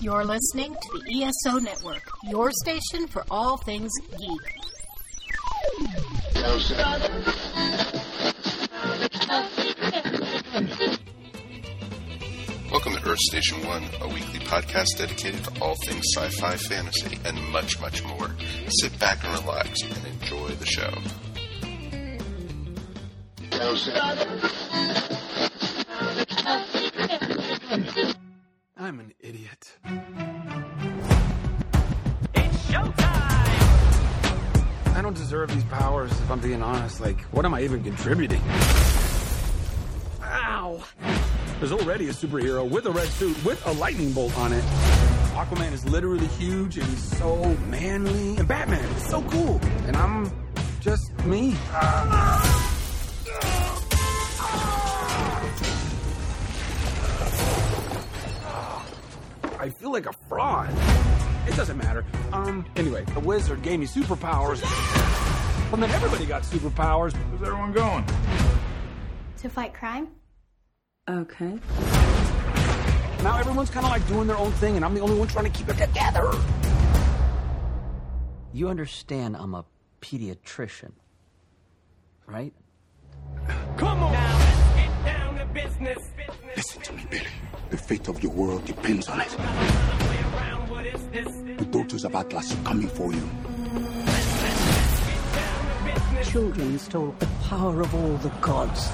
You're listening to the ESO Network, your station for all things geek. Welcome to Earth Station One, a weekly podcast dedicated to all things sci fi, fantasy, and much, much more. Sit back and relax and enjoy the show. I'm being honest. Like, what am I even contributing? Ow! There's already a superhero with a red suit with a lightning bolt on it. Aquaman is literally huge and he's so manly. And Batman is so cool. And I'm just me. I feel like a fraud. It doesn't matter. Um, anyway, the wizard gave me superpowers. Well, then everybody got superpowers. Where's everyone going? To fight crime? Okay. Now everyone's kind of like doing their own thing, and I'm the only one trying to keep it together. You understand I'm a pediatrician, right? Come on! Now let's get down to business. business. Listen to me, Billy. The fate of your world depends on it. Play around, what is this? The daughters of Atlas are coming for you. Children stole the power of all the gods.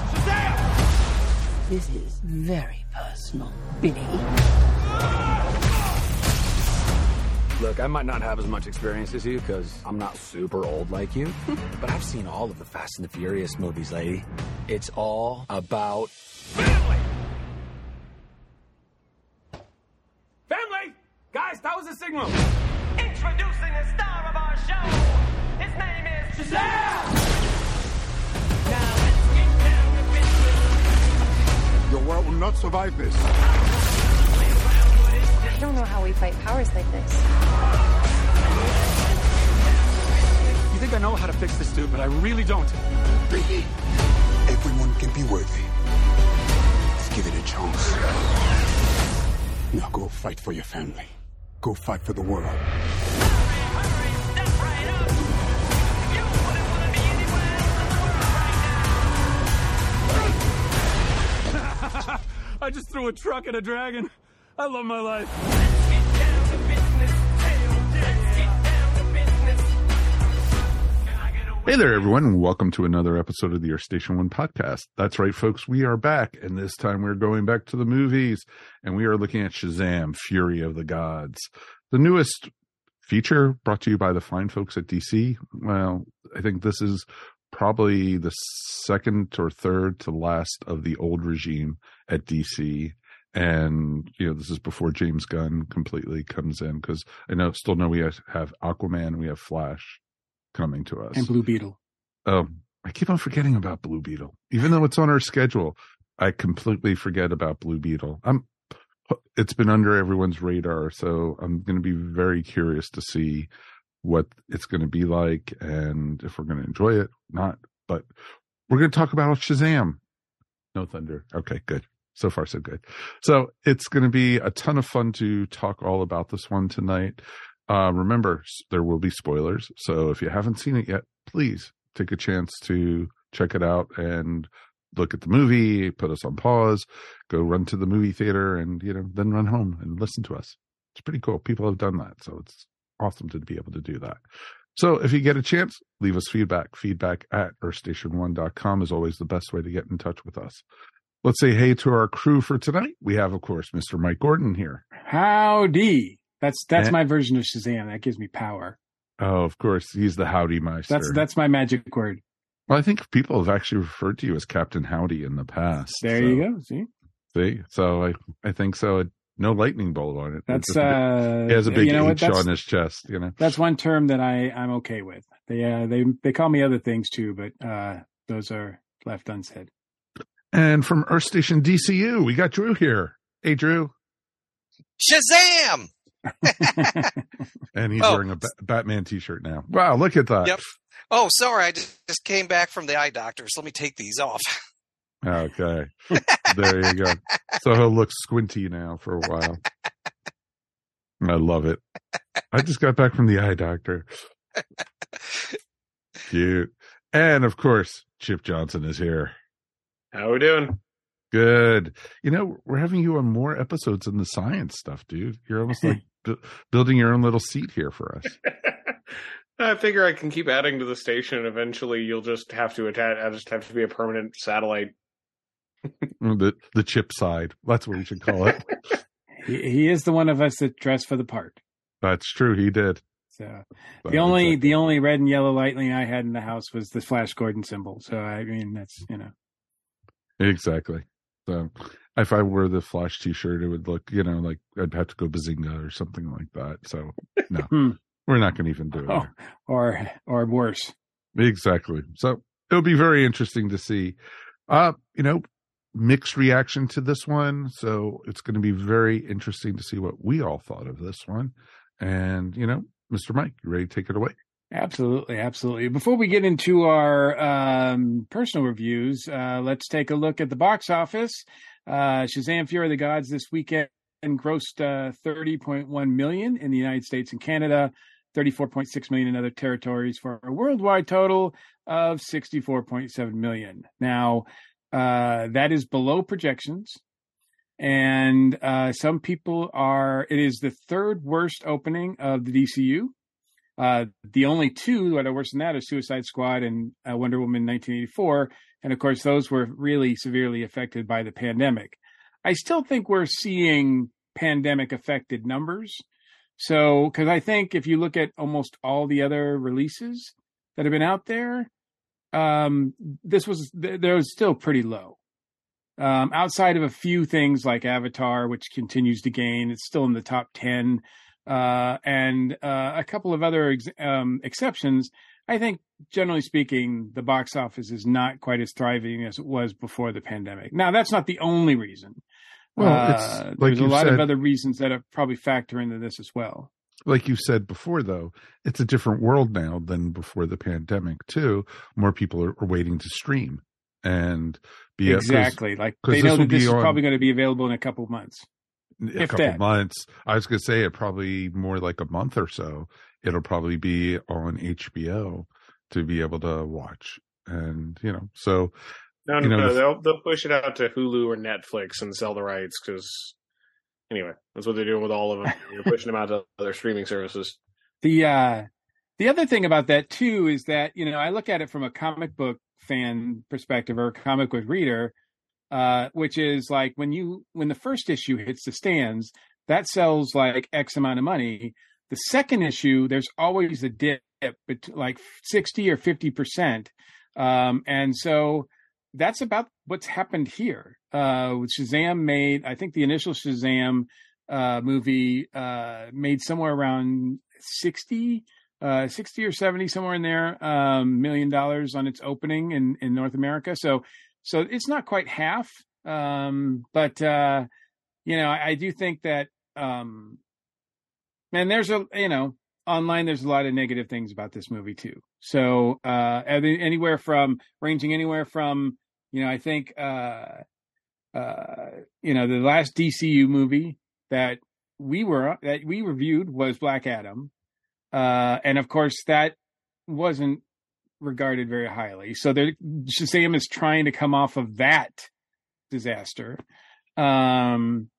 This is very personal, Billy. Look, I might not have as much experience as you because I'm not super old like you, but I've seen all of the Fast and the Furious movies, lady. It's all about family. Family, guys, that was a signal. Introducing the star of our show. His name is Shazam! Not survive this. I don't know how we fight powers like this. You think I know how to fix this dude, but I really don't. Billy, everyone can be worthy. Let's give it a chance. Now go fight for your family. Go fight for the world. I just threw a truck at a dragon. I love my life. Hey there, everyone, and welcome to another episode of the Earth Station One podcast. That's right, folks, we are back, and this time we're going back to the movies, and we are looking at Shazam: Fury of the Gods, the newest feature brought to you by the fine folks at DC. Well, I think this is probably the second or third to last of the old regime at DC. And you know this is before James Gunn completely comes in because I know still know we have, Aquaman, we have Flash coming to us, And Blue Beetle. Oh, I keep on forgetting about Blue Beetle. Even though it's on our schedule, I completely forget about Blue Beetle. I'm it's been under everyone's radar, so I'm going to be very curious to see what it's going to be like and if we're going to enjoy it, not. But we're going to talk about Shazam. No thunder. Okay, good. So far, so good. So it's going to be a ton of fun to talk all about this one tonight. Uh, remember, there will be spoilers. So if you haven't seen it yet, please take a chance to check it out and look at the movie, put us on pause, go run to the movie theater and, you know, then run home and listen to us. It's pretty cool. People have done that. So it's awesome to be able to do that. So if you get a chance, leave us feedback. Feedback at earthstation1.com is always the best way to get in touch with us. Let's say hey to our crew for tonight. We have, of course, Mr. Mike Gordon here. Howdy. That's that's Eh? my version of Shazam. That gives me power. Oh, of course, he's the Howdy Meister. That's that's my magic word. Well, I think people have actually referred to you as Captain Howdy in the past. There so- you go. See, See, so I I think so. No lightning bolt on it. that's uh, he has a big you know? H on his chest. You know. that's one term that I I'm okay with. They uh, they they call me other things too, but uh, those are left unsaid. And from Earth Station DCU, we got Drew here. Hey, Drew. Shazam! And he's Oh. wearing a ba- Batman T-shirt now. Wow, look at that. Yep. Oh, sorry, I just just came back from the eye doctor, so let me take these off. Okay, there you go. So he'll look squinty now for a while. I love it. I just got back from the eye doctor. Cute. And of course, Chip Johnson is here. How are we doing? Good. You know, we're having you on more episodes in the science stuff, dude. You're almost like bu- building your own little seat here for us. I figure I can keep adding to the station, and eventually you'll just have to attach. I just have to be a permanent satellite. the the chip side. That's what we should call it. He, he is the one of us that dressed for the part. That's true. He did. So But the only exactly. the only red and yellow lightning I had in the house was the Flash Gordon symbol. So I mean that's you know Exactly. So if I wore the Flash T-shirt, it would look, you know, like I'd have to go Bazinga or something like that. So no, Hmm. we're not going to even do it. oh, or or worse. Exactly. So it'll be very interesting to see. Uh, you know, mixed reaction to this one. So it's going to be very interesting to see what we all thought of this one. And, you know, Mr. Mike, you ready to take it away? Absolutely, absolutely. Before we get into our um, personal reviews, uh, let's take a look at the box office. Uh, Shazam: Fury of the Gods this weekend grossed uh, 30.1 million in the United States and Canada, 34.6 million in other territories, for a worldwide total of 64.7 million. Now, uh, that is below projections. And uh, some people are, it is the third worst opening of the DCU. Uh, the only two that are worse than that are Suicide Squad and uh, Wonder Woman 1984. And of course, those were really severely affected by the pandemic. I still think we're seeing pandemic affected numbers. So, because I think if you look at almost all the other releases that have been out there, um, this was, th- there was still pretty low. Um, outside of a few things like Avatar, which continues to gain, it's still in the top 10 uh, and uh, a couple of other ex- um, exceptions. I think, generally speaking, the box office is not quite as thriving as it was before the pandemic. Now, that's not the only reason. Well, Uh, it's like there's a lot said, of other reasons that are probably factor into this as well. like you said before, though, it's a different world now than before the pandemic, too. More people are, are waiting to stream and be exactly. Like 'cause they know that this is on- probably going to be available in a couple of months. A if couple that. months. I was going to say it probably more like a month or so. It'll probably be on HBO to be able to watch, and you know, so No, You no, know, no they'll they'll push it out to Hulu or Netflix and sell the rights because anyway, that's what they're doing with all of them. They're pushing them out to other streaming services. The uh the other thing about that too is that, you know, I look at it from a comic book fan perspective or a comic book reader, uh, which is like when you when the first issue hits the stands, that sells like X amount of money. The second issue, there's always a dip, bet- like sixty or fifty percent, um, and so that's about what's happened here. Uh, Shazam made, I think the initial Shazam uh, movie uh, made somewhere around 60, uh, 60 or 70, somewhere in there, um, million dollars on its opening in, in North America. So, so it's not quite half. Um, but, uh, you know, I, I do think that, um, and there's a, you know, online, there's a lot of negative things about this movie too. So, uh, anywhere from ranging anywhere from, you know, I think, uh, uh, you know, the last DCU movie that we were that we reviewed was Black Adam, uh, and of course that wasn't regarded very highly. So there, Shazam is trying to come off of that disaster, um,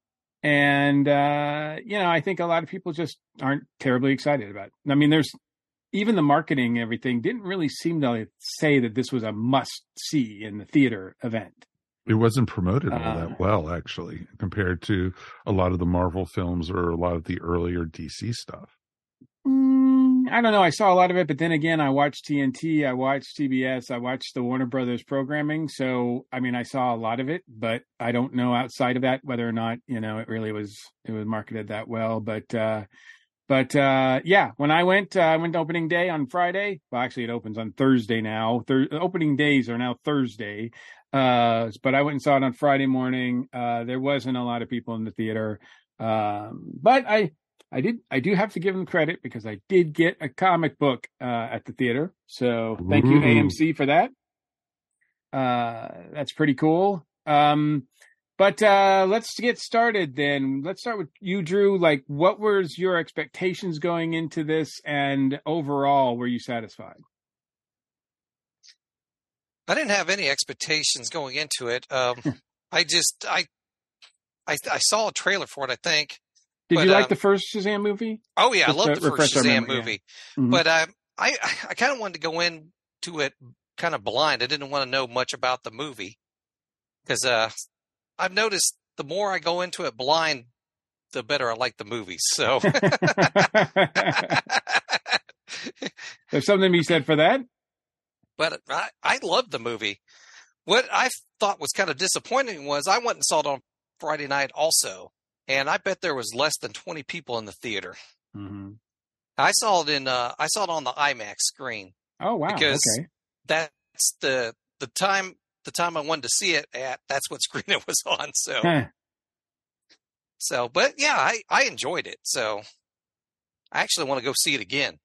and uh, you know, I think a lot of people just aren't terribly excited about it. I mean, there's even the marketing, everything didn't really seem to say that this was a must see in the theater event. it wasn't promoted all Uh, that well, actually, compared to a lot of the Marvel films or a lot of the earlier DC stuff. I don't know. I saw a lot of it, but then again, I watched TNT, I watched CBS, I watched the Warner Brothers programming. So, I mean, I saw a lot of it, but I don't know outside of that whether or not you know it really was it was marketed that well. But, uh, but uh, yeah, when I went, uh, I went opening day on Friday. Well, actually, it opens on Thursday now. Thur- opening days are now Thursday. Uh, but I went and saw it on Friday morning. Uh, there wasn't a lot of people in the theater. Um, but I, I did, I do have to give them credit because I did get a comic book, uh, at the theater. So thank you AMC for that. Uh, that's pretty cool. Um, But uh, let's get started then. Let's start with you, Drew. Like, what was your expectations going into this, and overall, were you satisfied? I didn't have any expectations going into it. Um, I just I, I I saw a trailer for it. I think. Did But, you like um, the first Shazam movie? Oh yeah, I love the first Shazam memory, yeah. movie, Mhm. but um, I I kind of wanted to go into it kind of blind. I didn't want to know much about the movie because uh, I've noticed the more I go into it blind, the better I like the movie. So There's something to be said for that. but I, I loved the movie. What I thought was kind of disappointing was I went and saw it on Friday night also, and I bet there was less than 20 people in the theater. Mm-hmm. I saw it in uh, I saw it on the IMAX screen Oh wow! because okay. that's the the time the time I wanted to see it at. That's what screen it was on. So Huh. so, but yeah, I I enjoyed it. So I actually want to go see it again.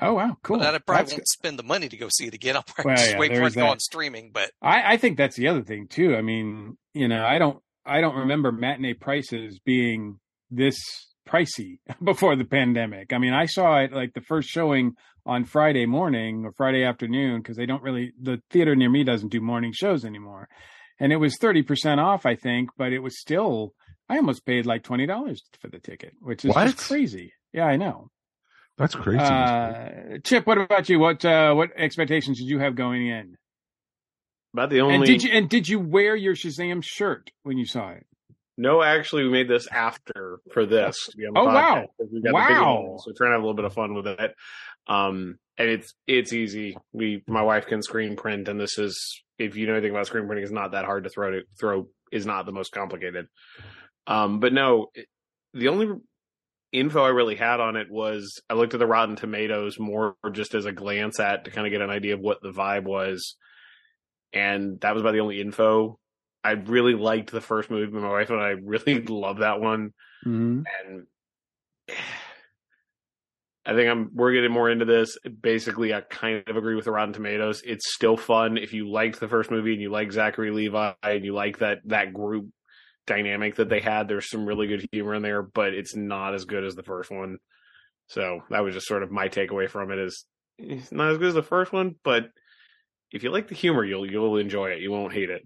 Oh wow! Cool. But I probably That's won't spend the money to go see it again. I'll probably Well, just yeah, wait for it to go on streaming. But I, I think that's the other thing too. I mean, you know, I don't I don't remember matinee prices being this pricey before the pandemic. I mean, I saw it like the first showing on Friday morning or Friday afternoon because they don't really the theater near me doesn't do morning shows anymore. And it was 30% off, I think, but it was still I almost paid like $20 for the ticket, which is crazy. Yeah, I know. That's crazy. Uh, Chip, what about you? What uh, what expectations did you have going in? About the only And did you and did you wear your Shazam shirt when you saw it? No, actually, we made this after for this. to be Oh, wow. we got the Wow. one, so we're trying to have a little bit of fun with it. Um, and it's it's easy. We my wife can screen print, and this is if you know anything about screen printing, it's not that hard to throw to throw. Is not the most complicated. Um, but no, the only info I really had on it was I looked at the Rotten Tomatoes more just as a glance at to kind of get an idea of what the vibe was, and that was about the only info. I really liked the first movie. My wife and I really love that one, Mm-hmm. and I think I'm we're getting more into this. Basically, I kind of agree with the Rotten Tomatoes. It's still fun if you liked the first movie and you like Zachary Levi and you like that that group dynamic that they had. There's some really good humor in there, but it's not as good as the first one. So that was just sort of my takeaway from it. Is it's not as good as the first one, but if you like the humor, you'll you'll enjoy it. You won't hate it.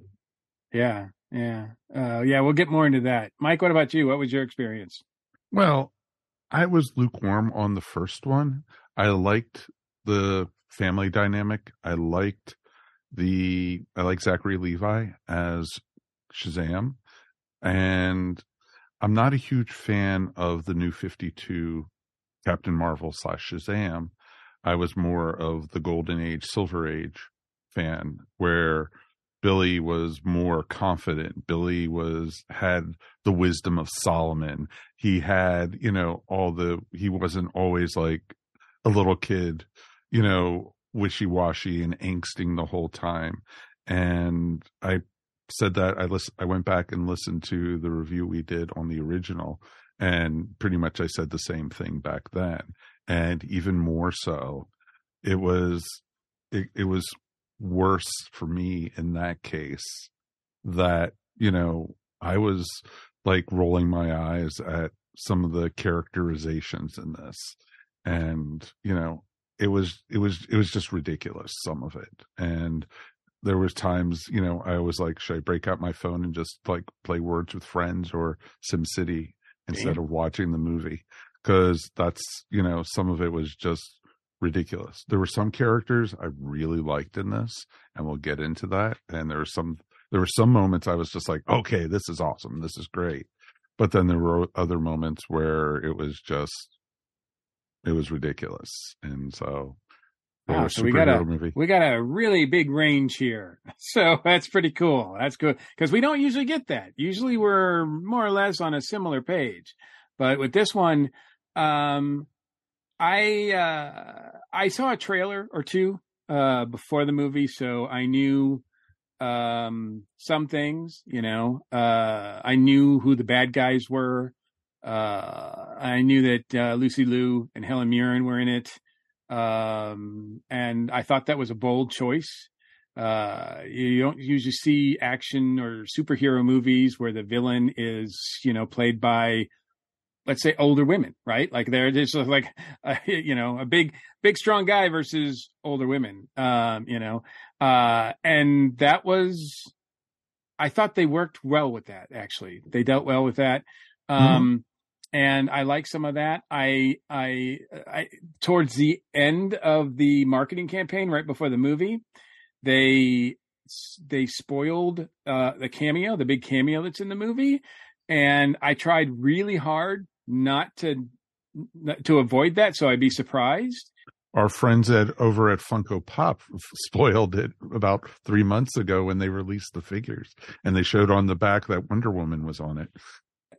Yeah, yeah, uh, yeah. We'll get more into that. Mike, what about you? What was your experience? Well, I was lukewarm on the first one. I liked the family dynamic. I liked the I like Zachary Levi as Shazam. And I'm not a huge fan of the new 52 Captain Marvel slash Shazam. I was more of the Golden Age, Silver Age fan, where Billy was more confident. Billy was had the wisdom of Solomon. He had, you know, all the he wasn't always like a little kid, you know, wishy washy and angsting the whole time. And I said that I listen I went back and listened to the review we did on the original and pretty much I said the same thing back then. And even more so, it was it, it was worse for me in that case that you know i was like rolling my eyes at some of the characterizations in this. And you know it was it was it was just ridiculous some of it. And there was times you know i was like should i break out my phone and just like play words with friends or sim city instead Damn. of watching the movie? Because that's you know some of it was just ridiculous. There were some characters I really liked in this, and we'll get into that. And there were some there were some moments I was just like, okay, this is awesome, this is great. But then there were other moments where it was just it was ridiculous, and so Wow, so we got a movie. we got a really big range here. So that's pretty cool. That's good because we don't usually get that. Usually we're more or less on a similar page, but with this one, um, I uh, I saw a trailer or two uh, before the movie, so I knew um, some things. You know, uh, I knew who the bad guys were. Uh, I knew that uh, Lucy Liu and Helen Mirren were in it um, and I thought that was a bold choice. Uh, you don't usually see action or superhero movies where the villain is, you know, played by, let's say, older women, right? Like they're just like, uh, you know, a big, big, strong guy versus older women, um, you know, uh, and that was, I thought they worked well with that. Actually, they dealt well with that. Um, and I like some of that. I, I, I, towards the end of the marketing campaign, right before the movie, they, they spoiled, uh, the cameo, the big cameo that's in the movie. And I tried really hard not to, to avoid that. So I'd be surprised. Our friends at over at Funko Pop spoiled it about three months ago when they released the figures, and they showed on the back that Wonder Woman was on it.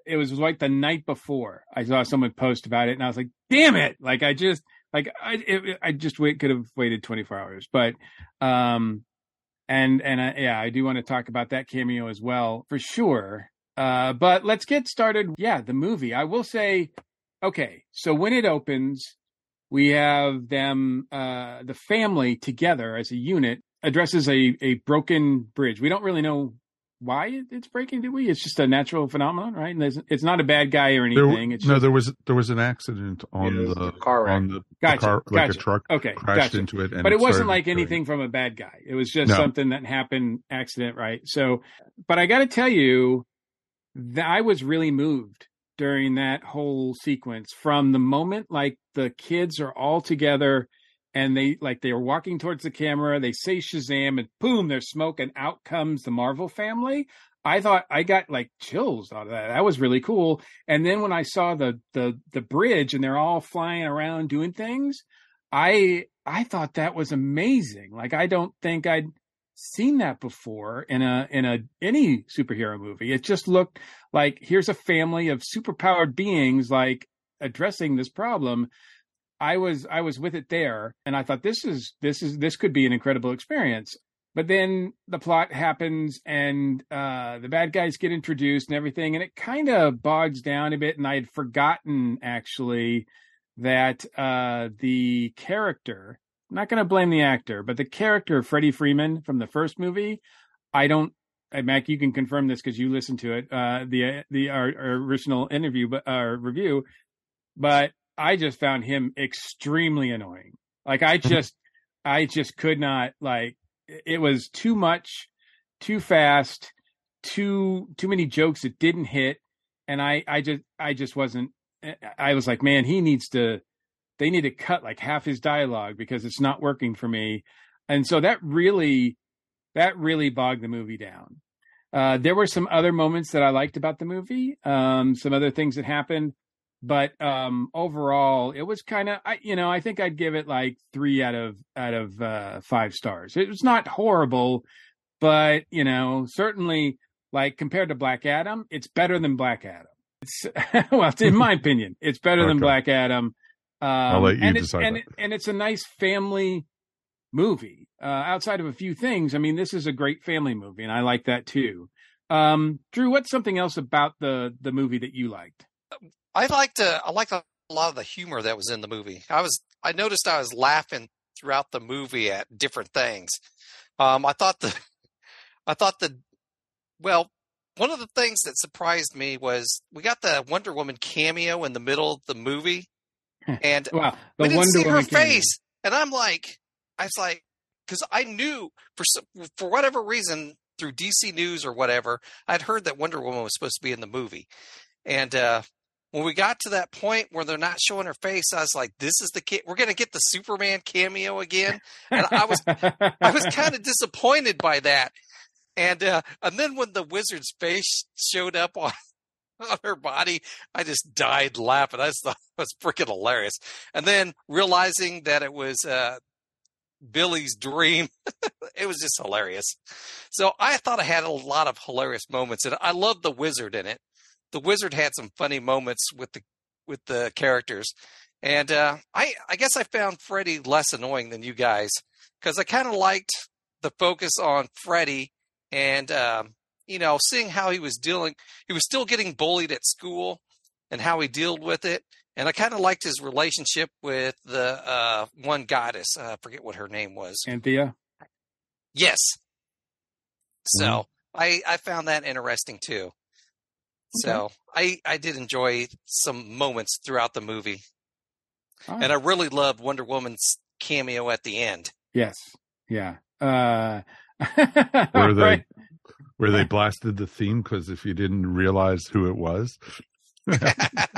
it was like the night before I saw someone post about it, and I was like, "Damn it!" Like I just like I it, I just wait could have waited 24 hours, but um, and and uh, yeah, I do want to talk about that cameo as well for sure. Uh, but let's get started. Yeah, the movie. I will say, okay, so when it opens, we have them, uh, the family together as a unit addresses a a broken bridge. We don't really know why it's breaking, do we? It's just a natural phenomenon, right? And it's not a bad guy or There- anything. it's no, just, there was there was an accident on Yeah, the car wreck. on the, the Gotcha, car, like gotcha. a truck Okay, crashed gotcha. into it, and but it wasn't like going. anything from a bad guy. It was just No. something that happened accident, right? So, but I got to tell you I was really moved during that whole sequence from the moment like the kids are all together and they like they are walking towards the camera, they say Shazam and boom, there's smoke and out comes the Marvel family. I thought I got like chills out of that. That was really cool. And then when I saw the the the bridge and they're all flying around doing things, I I thought that was amazing. Like I don't think I'd seen that before in a in a any superhero movie. It just looked like here's a family of superpowered beings like addressing this problem. I was I was with it there and I thought this is this is this could be an incredible experience. But then the plot happens and uh the bad guys get introduced and everything and it kind of bogs down a bit and I had forgotten actually that uh the character I'm not going to blame the actor, but the character of Freddie Freeman from the first movie, I don't. uh, Mac, you can confirm this because you listened to it, uh, the the our, our original interview, but our review. But I just found him extremely annoying. Like I just, I just could not like. It was too much, too fast, too too many jokes that didn't hit, and I I just I just wasn't. I was like, man, he needs to they need to cut like half his dialogue because it's not working for me. And so that really, that really bogged the movie down. Uh, there were some other moments that I liked about the movie, um, some other things that happened, but um, overall, it was kind of, I, you know, I think I'd give it like three out of out of uh, five stars. It was not horrible, but you know, certainly like compared to Black Adam, it's better than Black Adam. It's well, in my opinion, it's better than Black Adam. Um, I'll let you and it's, decide and, it, and it's a nice family movie. Uh, outside of a few things, I mean, this is a great family movie, and I like that too. Um, Drew, what's something else about the the movie that you liked? I liked uh, I liked a lot of the humor that was in the movie. I was I noticed I was laughing throughout the movie at different things. Um, I thought the I thought the well one of the things that surprised me was we got the Wonder Woman cameo in the middle of the movie, and Wow, the we didn't see her face, and I'm like, I was like, because I knew for for whatever reason through DC News or whatever, I'd heard that Wonder Woman was supposed to be in the movie, and uh, when we got to that point where they're not showing her face, I was like, this is the kid. We're gonna get the Superman cameo again, and I was I was kind of disappointed by that. And uh, and then when the wizard's face showed up on on her body, I just died laughing. I just thought it was freaking hilarious. And then realizing that it was uh, Billy's dream, it was just hilarious. So I thought I had a lot of hilarious moments, and I love the wizard in it. The wizard had some funny moments with the with the characters, and uh, I I guess I found Freddy less annoying than you guys because I kind of liked the focus on Freddy and um, you know seeing how he was dealing. He was still getting bullied at school and how he dealt with it. And I kind of liked his relationship with the uh, one goddess. Uh, I forget what her name was. Anthea. Yes. So Mm-hmm. I I found that interesting too. So I I did enjoy some moments throughout the movie, All and I really loved Wonder Woman's cameo at the end. Yes. Yeah. Uh, Where they right. Where they blasted the theme because if you didn't realize who it was,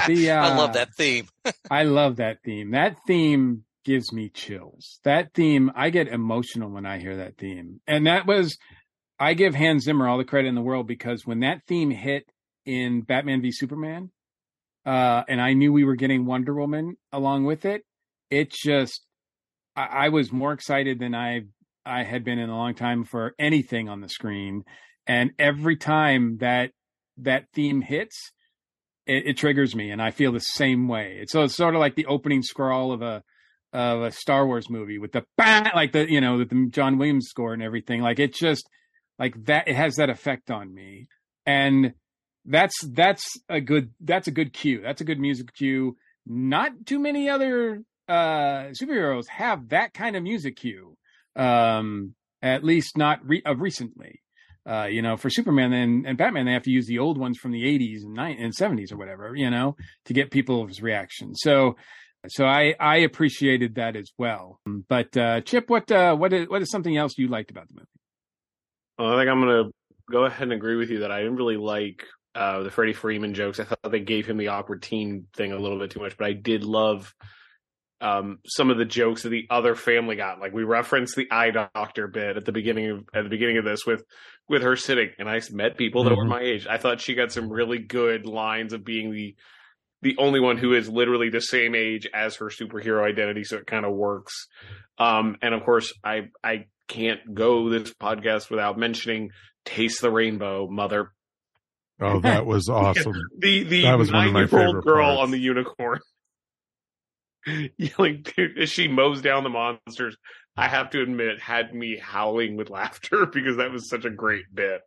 The, uh, I love that theme. I love that theme. That theme gives me chills. That theme, I get emotional when I hear that theme. And that was, I give Hans Zimmer all the credit in the world because when that theme hit in Batman v Superman, uh, and I knew we were getting Wonder Woman along with it, it just, I, I was more excited than I, I had been in a long time for anything on the screen. And every time that, that theme hits, it, it triggers me and I feel the same way. It's so it's sort of like the opening scroll of a of a Star Wars movie with the bang, like the you know with the John Williams score and everything. Like it just like that. It has that effect on me, and that's that's a good that's a good cue. That's a good music cue. Not too many other uh superheroes have that kind of music cue. Um, at least not re- of recently. Uh, you know, for Superman and, and Batman, they have to use the old ones from the 80s and, 90s and 70s or whatever, you know, to get people's reaction. So, so I I appreciated that as well. But uh, Chip, what uh, what is what is something else you liked about the movie? Well, I think I'm gonna go ahead and agree with you that I didn't really like uh, the Freddie Freeman jokes. I thought they gave him the awkward teen thing a little bit too much, but I did love um, some of the jokes that the other family got. Like we referenced the eye doctor bit at the beginning of at the beginning of this with with her sitting, and I met people that were Mhm. my age. I thought she got some really good lines of being the the only one who is literally the same age as her superhero identity, so it kind of works. Um, and of course, I I can't go this podcast without mentioning "Taste the Rainbow," mother. oh, that was awesome. The the That was one of my nine year old favorite girl parts. on the unicorn yelling dude, as she mows down the monsters. I have to admit, had me howling with laughter because that was such a great bit.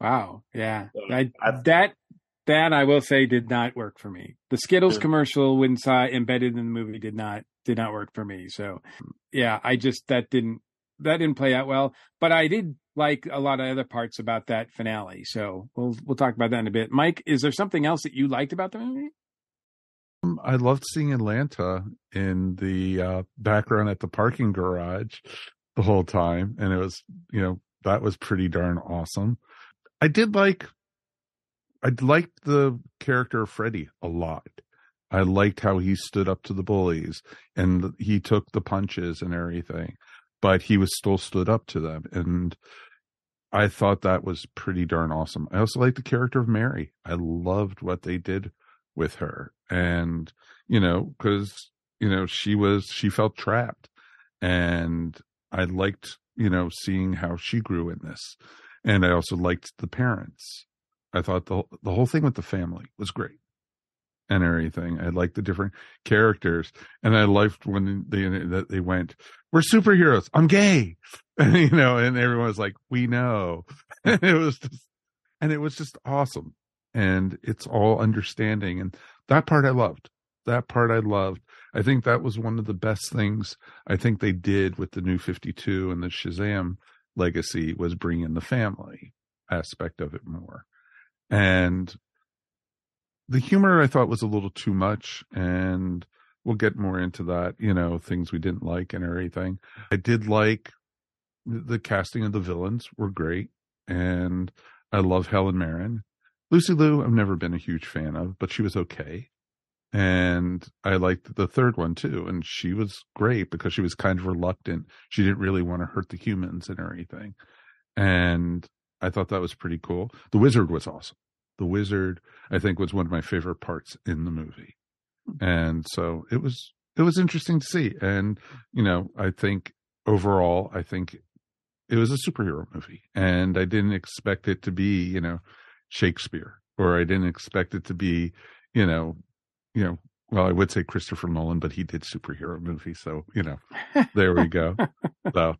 Wow, yeah, So, I, I- that that I will say did not work for me. The Skittles Yeah. commercial saw embedded in the movie did not did not work for me. So, yeah, I just that didn't that didn't play out well. But I did like a lot of other parts about that finale. So we'll we'll talk about that in a bit. Mike, is there something else that you liked about the movie? Um, I loved seeing Atlanta in the uh, background at the parking garage the whole time, and it was you know that was pretty darn awesome. I did like, I liked the character of Freddy a lot. I liked how he stood up to the bullies and he took the punches and everything, but he was still stood up to them, and I thought that was pretty darn awesome. I also liked the character of Mary. I loved what they did with her. And you know because you know she was she felt trapped. And i liked you know seeing how she grew in this. And i also liked the parents. I thought the the whole thing with the family was great and everything. I liked the different characters. And i liked when they that they went we're superheroes. I'm gay. And you know and everyone was like we know. And it was just and it was just awesome and it's all understanding and that part i loved. That part i loved. I think that was one of the best things i think they did with the new 52 and the shazam legacy was bring in the family aspect of it more. And the humor i thought was a little too much and we'll get more into that you know things we didn't like and everything. I did like the casting of the villains were great and i love helen mirren Lucy Liu, I've never been a huge fan of, but she was okay. And I liked the third one too. And she was great because she was kind of reluctant. She didn't really want to hurt the humans and everything. And I thought that was pretty cool. The wizard was awesome. The wizard, I think, was one of my favorite parts in the movie. And so it was it was interesting to see. And, you know, I think overall, I think it was a superhero movie. And I didn't expect it to be, you know, Shakespeare, or I didn't expect it to be, you know, you know, well, I would say Christopher Nolan, but he did superhero movies, so you know, there we go. so,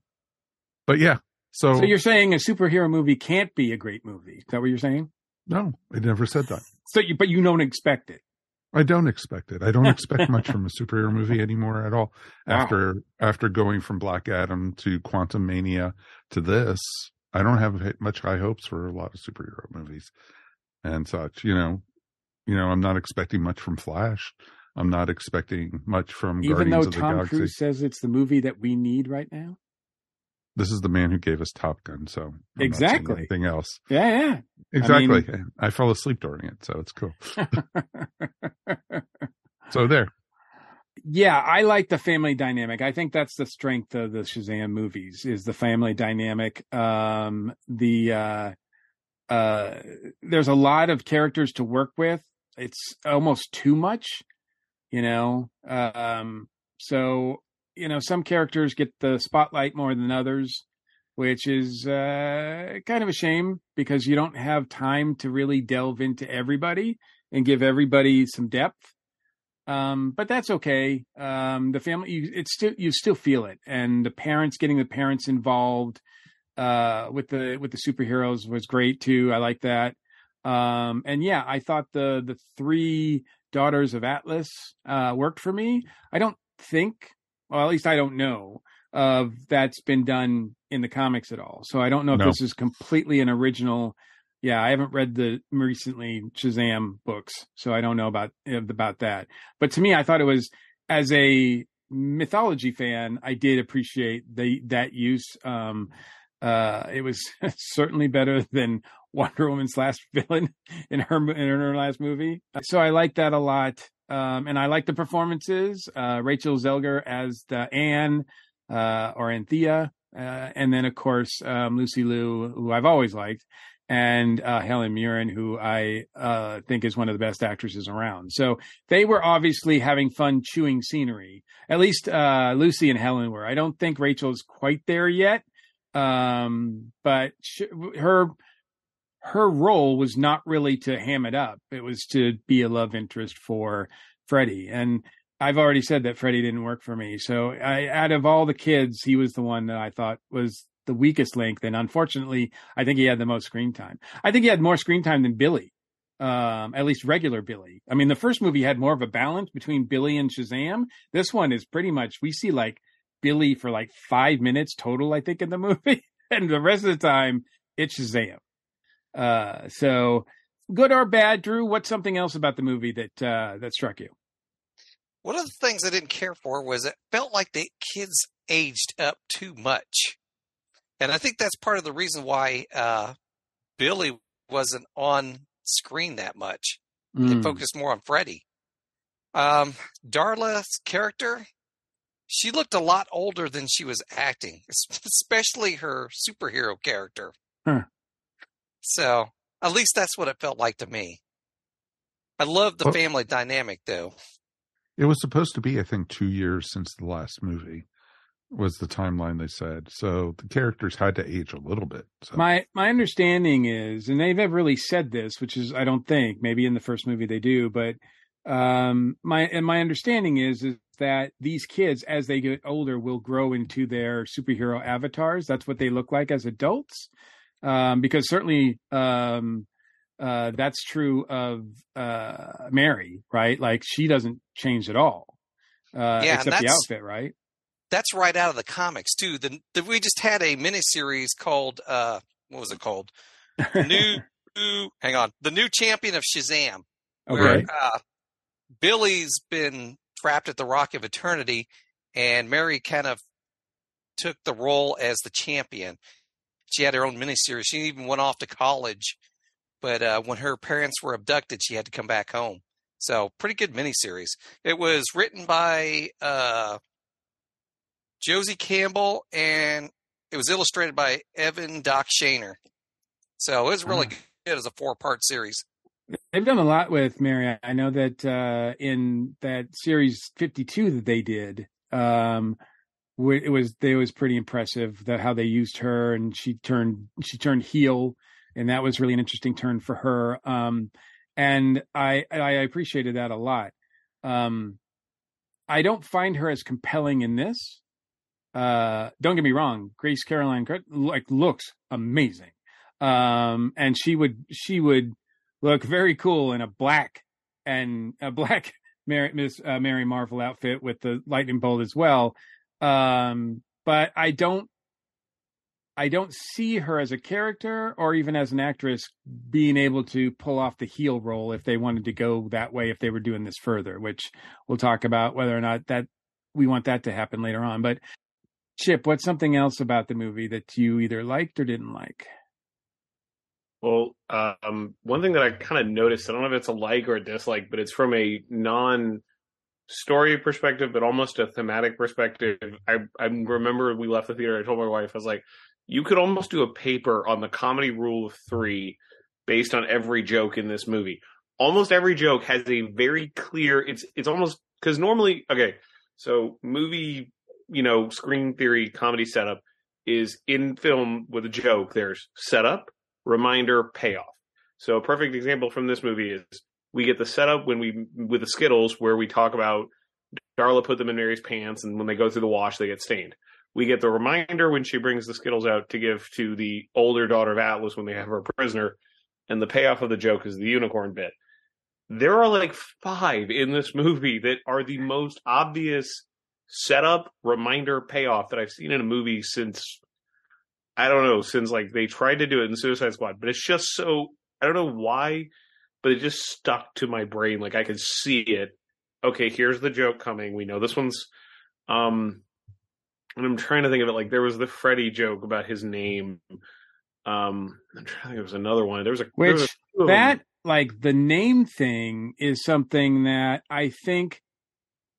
but yeah, so, So you're saying a superhero movie can't be a great movie? Is that what you're saying? no, I never said that. So you, but you don't expect it. I don't expect it. I don't expect much from a superhero movie anymore at all. Wow. After after going from Black Adam to Quantumania to this, I don't have much high hopes for a lot of superhero movies and such. You know, you know, I'm not expecting much from Flash. I'm not expecting much from Even Guardians though of the Tom. Cruise says it's the movie that we need right now. This is the man who gave us Top Gun, so I'm Exactly. anything else. Yeah, yeah. I Exactly. mean- I fell asleep during it, so it's cool. so there. Yeah, I like the family dynamic. I think that's the strength of the Shazam movies is the family dynamic. Um, the uh, uh, there's a lot of characters to work with. It's almost too much, you know. Um, so you know, some characters get the spotlight more than others, which is uh, kind of a shame because you don't have time to really delve into everybody and give everybody some depth um but that's okay. Um the family you, it's still you still feel it. And the parents getting the parents involved uh with the with the superheroes was great too. I like that. Um and yeah i thought the the three daughters of atlas uh worked for me. I don't think well at least i don't know of that's been done in the comics at all. So i don't know if this is completely an original yeah, I haven't read the recently Shazam books, so I don't know about about that. But to me, I thought it was as a mythology fan, I did appreciate the that use. Um, uh, it was certainly better than Wonder Woman's last villain in her in her last movie. So I like that a lot, um, and I like the performances. Uh, Rachel Zegler as the Anne uh, or Anthea, uh, and then of course um, Lucy Liu, who I've always liked and uh, Helen Mirren, who I uh, think is one of the best actresses around. So they were obviously having fun chewing scenery. At least uh, Lucy and Helen were. I don't think Rachel's quite there yet, um, but sh- her her role was not really to ham it up. It was to be a love interest for Freddie. And I've already said that Freddie didn't work for me. So I, out of all the kids, he was the one that I thought was the weakest link. And unfortunately, I think he had the most screen time. I think he had more screen time than Billy, um, at least regular Billy. I mean, the first movie had more of a balance between Billy and Shazam. This one is pretty much, we see like Billy for like five minutes total, I think, in the movie. and the rest of the time, it's Shazam. Uh, so good or bad, Drew, what's something else about the movie that, uh, that struck you? One of the things I didn't care for was it felt like the kids aged up too much. And I think that's part of the reason why uh, Billy wasn't on screen that much. They Mm. focused more on Freddy. Um, Darla's character, she looked a lot older than she was acting, especially her superhero character. Huh. So at least that's what it felt like to me. I love the Well- family dynamic, though. It was supposed to be, I think, two years since the last movie was the timeline they said. So the characters had to age a little bit. So My my understanding is, and they've never really said this, which is I don't think maybe in the first movie they do, but um, my and my understanding is is that these kids, as they get older, will grow into their superhero avatars. That's what they look like as adults, um, because certainly um, uh, that's true of uh, Mary, right? Like she doesn't change at all, uh, Yeah, except the outfit, right? That's right out of the comics too. The, the we just had a miniseries called uh, what was it called? New, new hang on, the new champion of Shazam. Where Okay. uh, Billy's been trapped at the Rock of Eternity, and Mary kind of took the role as the champion. She had her own miniseries. She even went off to college, but uh, when her parents were abducted, she had to come back home. So, pretty good miniseries. It was written by uh, Josie Campbell, and it was illustrated by Evan Doc Shaner. So, it was really good as a four-part series. They've done a lot with Mary. I know that uh, in that series 52 that they did, um, it was they was pretty impressive that how they used her and she turned she turned heel, and that was really an interesting turn for her. Um, and I I appreciated that a lot. Um, I don't find her as compelling in this. Uh, don't get me wrong, Grace Caroline like looks amazing, um, and she would she would look very cool in a black and a black Mary, Miss uh, Mary Marvel outfit with the lightning bolt as well. Um, but I don't, I don't see her as a character or even as an actress being able to pull off the heel role if they wanted to go that way if they were doing this further, which we'll talk about whether or not that we want that to happen later on. But Chip, what's something else about the movie that you either liked or didn't like? Well, um, one thing that I kind of noticed, I don't know if it's a like or a dislike, but it's from a non story perspective, but almost a thematic perspective. I, I remember we left the theater. I told my wife, I was like, you could almost do a paper on the comedy rule of three based on every joke in this movie. Almost every joke has a very clear, it's, it's almost, cause normally, okay, so movie, you know, screen theory comedy setup is in film with a joke. There's setup, reminder, payoff. So a perfect example from this movie is we get the setup when we with the Skittles where we talk about Darla put them in Mary's pants and when they go through the wash they get stained. We get the reminder when she brings the Skittles out to give to the older daughter of Atlas when they have her prisoner, and the payoff of the joke is the unicorn bit. There are like five in this movie that are the most obvious setup, reminder, payoff that I've seen in a movie since I don't know, since like they tried to do it in Suicide Squad, but it's just so I don't know why, but it just stuck to my brain. Like I could see it. Okay, here's the joke coming. We know this one's um and I'm trying to think of it like there was the Freddy joke about his name. Um I'm trying to think there was another one. There was a Which was a few of them. that like the name thing is something that I think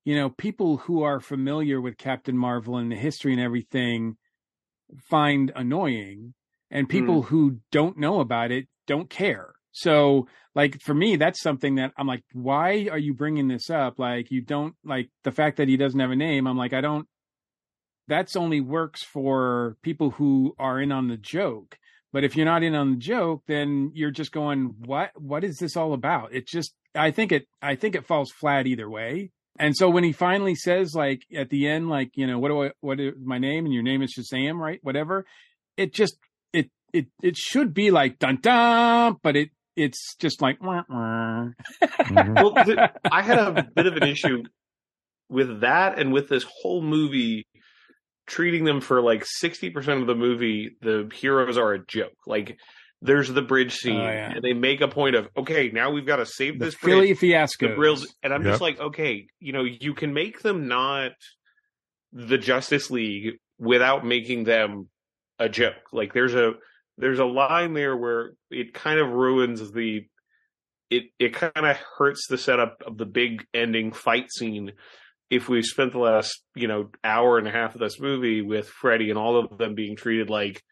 you know people who are familiar with Captain Marvel and the history and everything find annoying and people mm. who don't know about it don't care. So like for me that's something that I'm like why are you bringing this up? Like you don't like the fact that he doesn't have a name. I'm like I don't that's only works for people who are in on the joke. But if you're not in on the joke, then you're just going, what, what is this all about? It just, I think it, I think it falls flat either way. And so when he finally says like at the end, like, you know, what do I, what is my name? And your name is Shazam, right? Whatever. It just, it, it, it should be like dun dun, but it, it's just like, wah, wah. Mm-hmm. well, th- I had a bit of an issue with that and with this whole movie treating them for like 60% of the movie the heroes are a joke like there's the bridge oh, scene Oh, yeah. and they make a point of okay now we've got to save the this Philly bridge fiasco. the brills and i'm Yep. just like okay you know you can make them not the justice league without making them a joke like there's a there's a line there where it kind of ruins the it it kind of hurts the setup of the big ending fight scene if we spent the last you know hour and a half of this movie with Freddy and all of them being treated like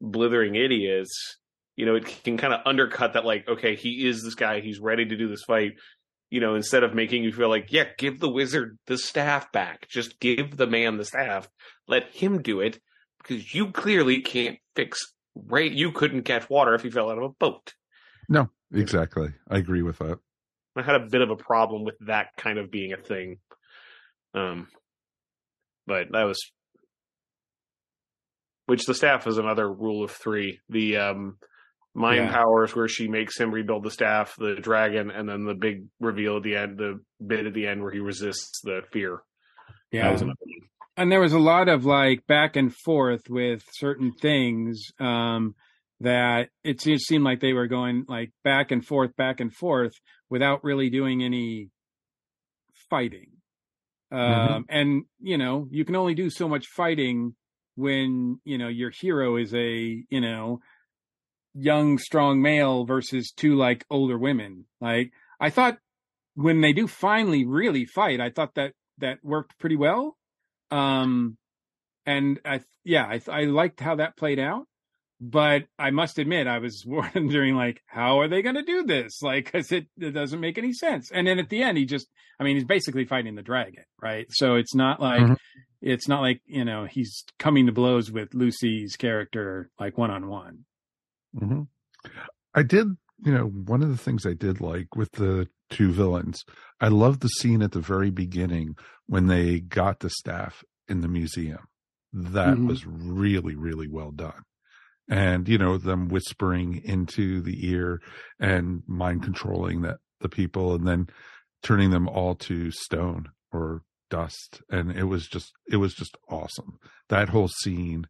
blithering idiots, you know, it can kind of undercut that like, okay, he is this guy, he's ready to do this fight, you know, instead of making you feel like, yeah, give the wizard the staff back. Just give the man the staff. Let him do it because you clearly can't fix Ray. You couldn't catch water if he fell out of a boat. No, exactly. I agree with that. I had a bit of a problem with that kind of being a thing. Um, but that was, which the staff is another rule of three. The um, mind Yeah. powers where she makes him rebuild the staff, the dragon, and then the big reveal at the end, the bit at the end where he resists the fear. That Yeah. was and there was a lot of like back and forth with certain things um that it seemed like they were going like back and forth back and forth without really doing any fighting um and you know you can only do so much fighting when you know your hero is a you know young strong male versus two like older women. Like i thought when they do finally really fight i thought that that worked pretty well. Um and i yeah i i liked how that played out but i must admit i was wondering like how are they going to do this? Like cuz it, it doesn't make any sense. And then at the end he just i mean he's basically fighting the dragon right? So it's not like Mhm. it's not like you know he's coming to blows with lucy's character like one on one hmm I did, you know, one of the things I did like with the two villains, I loved the scene at the very beginning when they got the staff in the museum. That Mhm. was really, really well done. And, you know, them whispering into the ear and mind controlling that the people and then turning them all to stone or dust and it was just it was just awesome that whole scene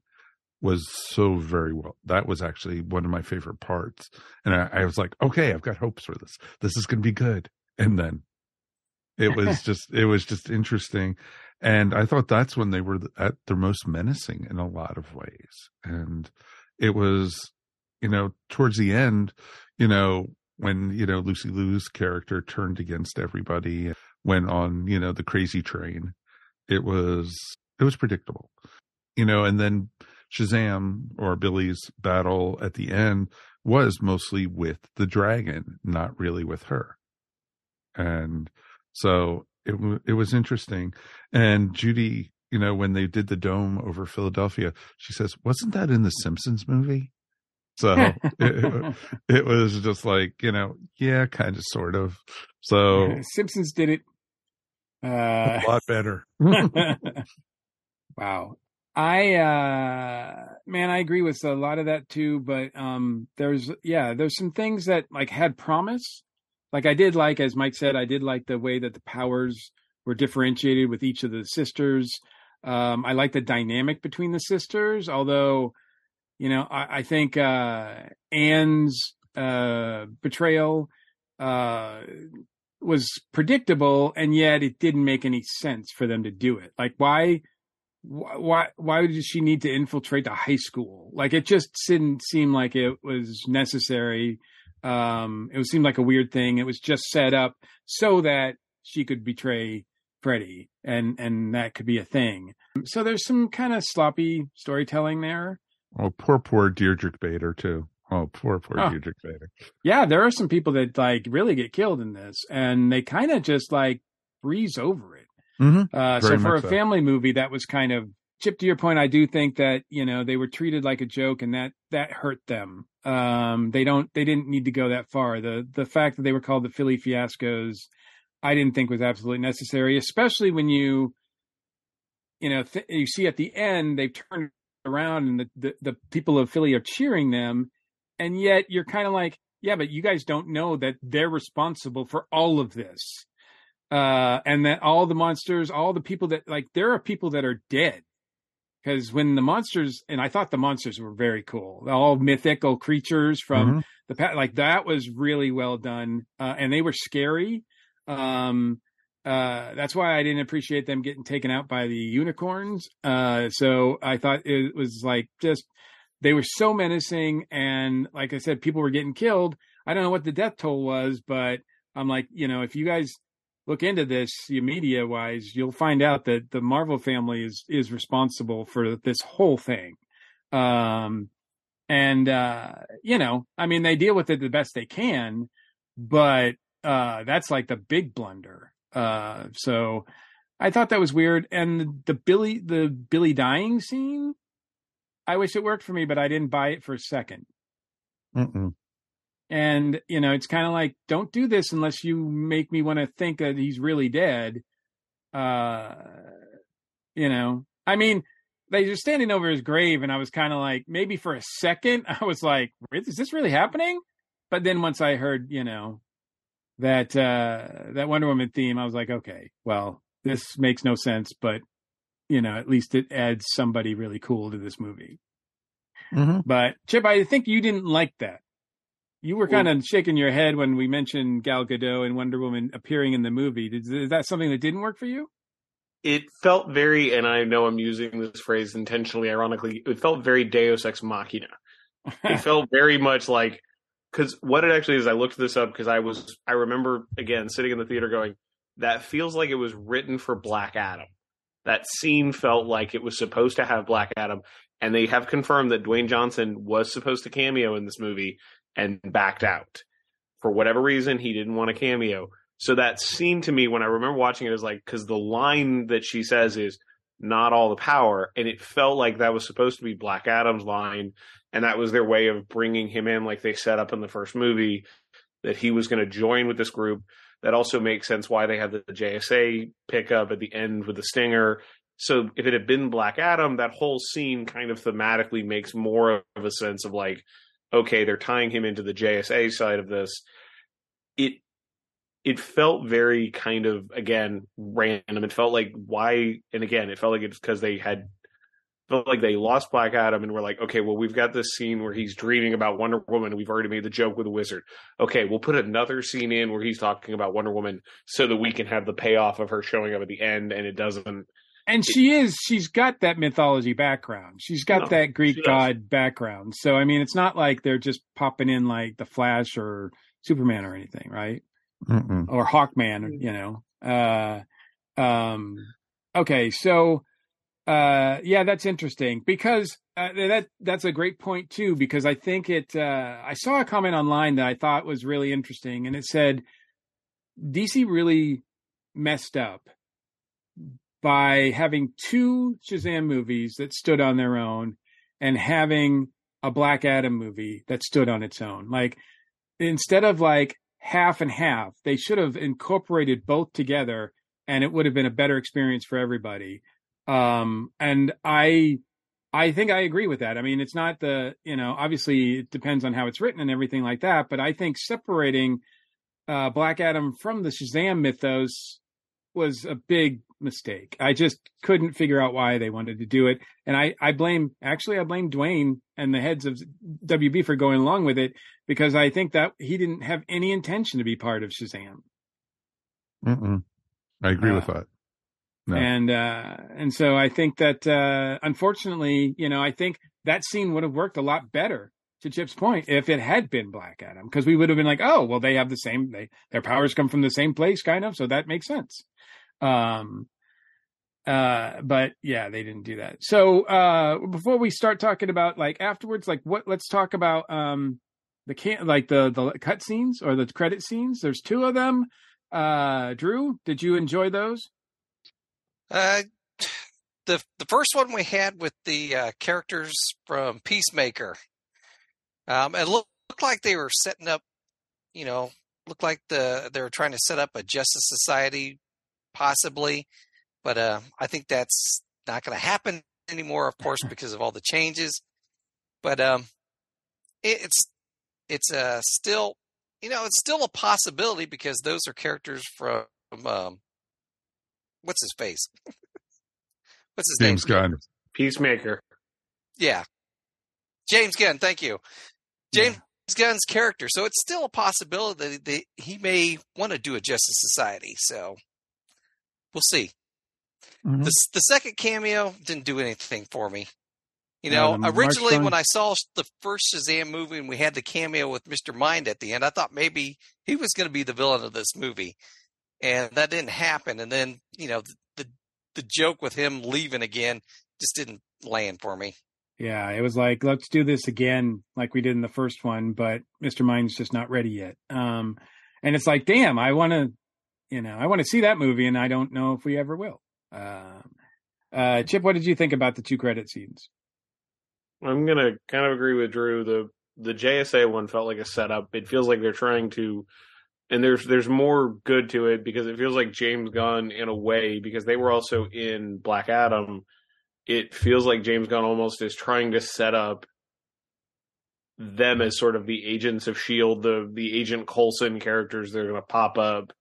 was so very well that was actually one of my favorite parts. And i, I was like okay i've got hopes for this. This is going to be good. And then it was just it was just interesting. And i thought that's when they were at their most menacing in a lot of ways. And it was you know towards the end you know when you know lucy liu's character turned against everybody went on you know the crazy train it was it was predictable. You know and then shazam or billy's battle at the end was mostly with the dragon not really with her and so it it was interesting and judy you know when they did the dome over philadelphia she says wasn't that in the simpsons movie so it, it, was just like you know yeah kind of sort of so simpsons did it uh, a lot better. wow. I uh man, I agree with a lot of that too, but um there's yeah, there's some things that like had promise. Like I did like as Mike said, I did like the way that the powers were differentiated with each of the sisters. Um I like the dynamic between the sisters, although you know, I, I think uh Anne's uh betrayal uh was predictable and yet it didn't make any sense for them to do it like why why why did she need to infiltrate the high school like it just didn't seem like it was necessary um it seemed like a weird thing it was just set up so that she could betray Freddie and and that could be a thing so there's some kind of sloppy storytelling there oh poor poor Diedrich Bader too Oh, poor, poor oh. Diedrich Bader. Yeah, there are some people that like really get killed in this, and they kind of just like breeze over it. Mm-hmm. Uh, so for a so. family movie, that was kind of Chip. To your point, I do think that you know they were treated like a joke, and that that hurt them. Um, they don't, they didn't need to go that far. The the fact that they were called the Philly Fiascos, I didn't think was absolutely necessary, especially when you, you know, th- you see at the end they've turned around and the, the, the people of Philly are cheering them and yet you're kind of like, yeah, but you guys don't know that they're responsible for all of this. Uh, and that all the monsters, all the people that like, there are people that are dead. Because when the monsters, and I thought the monsters were very cool, all mythical creatures from mm-hmm. the past, like that was really well done. Uh, and they were scary. Um, uh, that's why I didn't appreciate them getting taken out by the unicorns. Uh, so I thought it was like just they were so menacing and like i said people were getting killed i don't know what the death toll was but i'm like you know if you guys look into this media wise you'll find out that the marvel family is is responsible for this whole thing. Um and uh you know i mean they deal with it the best they can but uh that's like the big blunder. Uh so i thought that was weird. And the billy the billy dying scene I wish it worked for me, but I didn't buy it for a 2nd And you know, it's kind of like, don't do this unless you make me want to think that he's really dead. Uh, you know, I mean, they were standing over his grave, and I was kind of like, maybe for a second, I was like, is this really happening? But then once I heard, you know, that uh that Wonder Woman theme, I was like, okay, well, this makes no sense, but you know, at least it adds somebody really cool to this movie. Mm-hmm. But Chip, I think you didn't like that. You were kind well, of shaking your head when we mentioned Gal Gadot and Wonder Woman appearing in the movie. Did, is that something that didn't work for you? It felt very, and I know I'm using this phrase intentionally, ironically, it felt very Deus Ex Machina. it felt very much like, because what it actually is, I looked this up because I was, I remember again sitting in the theater going, that feels like it was written for Black Adam. That scene felt like it was supposed to have Black Adam, and they have confirmed that Dwayne Johnson was supposed to cameo in this movie and backed out. For whatever reason, he didn't want a cameo. So that scene to me, when I remember watching it, is like, because the line that she says is, not all the power. And it felt like that was supposed to be Black Adam's line. And that was their way of bringing him in, like they set up in the first movie, that he was going to join with this group that also makes sense why they had the JSA pickup at the end with the stinger. So if it had been Black Adam, that whole scene kind of thematically makes more of a sense of like, okay, they're tying him into the JSA side of this. It it felt very kind of again random. It felt like why, and again, it felt like it's because they had felt like they lost Black Adam and we're like, okay, well, we've got this scene where he's dreaming about Wonder Woman. We've already made the joke with the wizard. Okay, we'll put another scene in where he's talking about Wonder Woman so that we can have the payoff of her showing up at the end and it doesn't. And she is, she's got that mythology background. She's got No, that Greek god background. So, I mean, it's not like they're just popping in like the Flash or Superman or anything, right? Mm-mm. or Hawkman, you know. Uh, um, okay, so uh, yeah, that's interesting because uh, that that's a great point too. Because I think it. Uh, I saw a comment online that I thought was really interesting, and it said DC really messed up by having two Shazam movies that stood on their own and having a Black Adam movie that stood on its own. Like instead of like half and half, they should have incorporated both together and it would have been a better experience for everybody. Um and I I think I agree with that. I mean, it's not the, you know, obviously it depends on how it's written and everything like that, but I think separating uh Black Adam from the Shazam mythos was a big mistake. I just couldn't figure out why they wanted to do it. And I, I blame, actually, I blame Dwayne and the heads of WB for going along with it because I think that he didn't have any intention to be part of Shazam. Mm-mm. I agree with Uh, that. No. And, uh, and so I think that, uh, unfortunately, you know, I think that scene would have worked a lot better to Chip's point if it had been Black Adam because we would have been like, oh, well, they have the same, they, their powers come from the same place kind of. So that makes sense. Um, uh but yeah they didn't do that. So uh before we start talking about like afterwards like what let's talk about um the can like the the cut scenes or the credit scenes. There's two of them. Uh drew did you enjoy those? Uh, the the first one we had with the uh, characters from Peacemaker, um, it looked, looked like they were setting up, you know, looked like the they were trying to set up a Justice Society, possibly, but uh, I think that's not going to happen anymore, of course, because of all the changes. But um, it, it's it's uh, still, you know, it's still a possibility because those are characters from um, what's his face? what's his James name? James Gunn. Peacemaker. Yeah. James Gunn, thank you. James Gunn's character. So it's still a possibility that he may want to do a Justice Society. So we'll see. Mhm. The, the second cameo didn't do anything for me. You know, originally when I saw the first Shazam movie and we had the cameo with Mr. Mind at the end, I thought maybe he was going to be the villain of this movie. And that didn't happen. And then, you know, the, the, the joke with him leaving again just didn't land for me. yeah it was like let's do this again like we did in the first one but mr mind's just not ready yet um and it's like damn i want to you know i want to see that movie and i don't know if we ever will uh chip what did you think about the two credit scenes I'm gonna kind of agree with Drew. The the JSA one felt like a setup. It feels like they're trying to, and there's there's more good to it because it feels like James Gunn in a way because they were also in Black Adam. It feels like James Gunn almost is trying to set up them as sort of the agents of Shield, the the Agent Coulson characters that are going to pop up,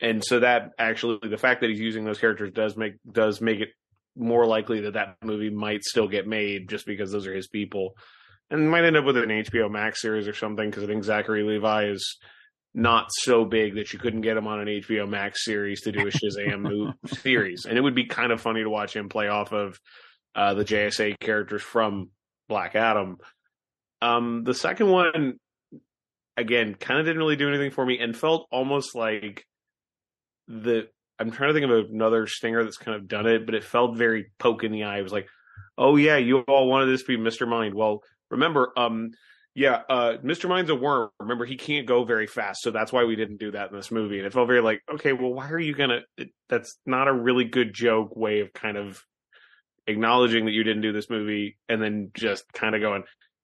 and so that actually the fact that he's using those characters does make does make it more likely that that movie might still get made just because those are his people, and might end up with an HBO Max series or something because I think Zachary Levi is not so big that you couldn't get him on an HBO Max series to do a Shazam series, and it would be kind of funny to watch him play off of uh, the JSA characters from Black Adam. Um, the second one, again, kind of didn't really do anything for me, and felt almost like the. I'm trying to think of another stinger that's kind of done it, but it felt very poke in the eye. It was like, "Oh yeah, you all wanted this to be Mister Mind." Well, remember, um, yeah, uh, Mr. Mind's a worm. Remember, he can't go very fast, so that's why we didn't do that in this movie. And it felt very like, okay, well, why are you gonna? It, that's not a really good joke way of kind of acknowledging that you didn't do this movie, and then just kind of going,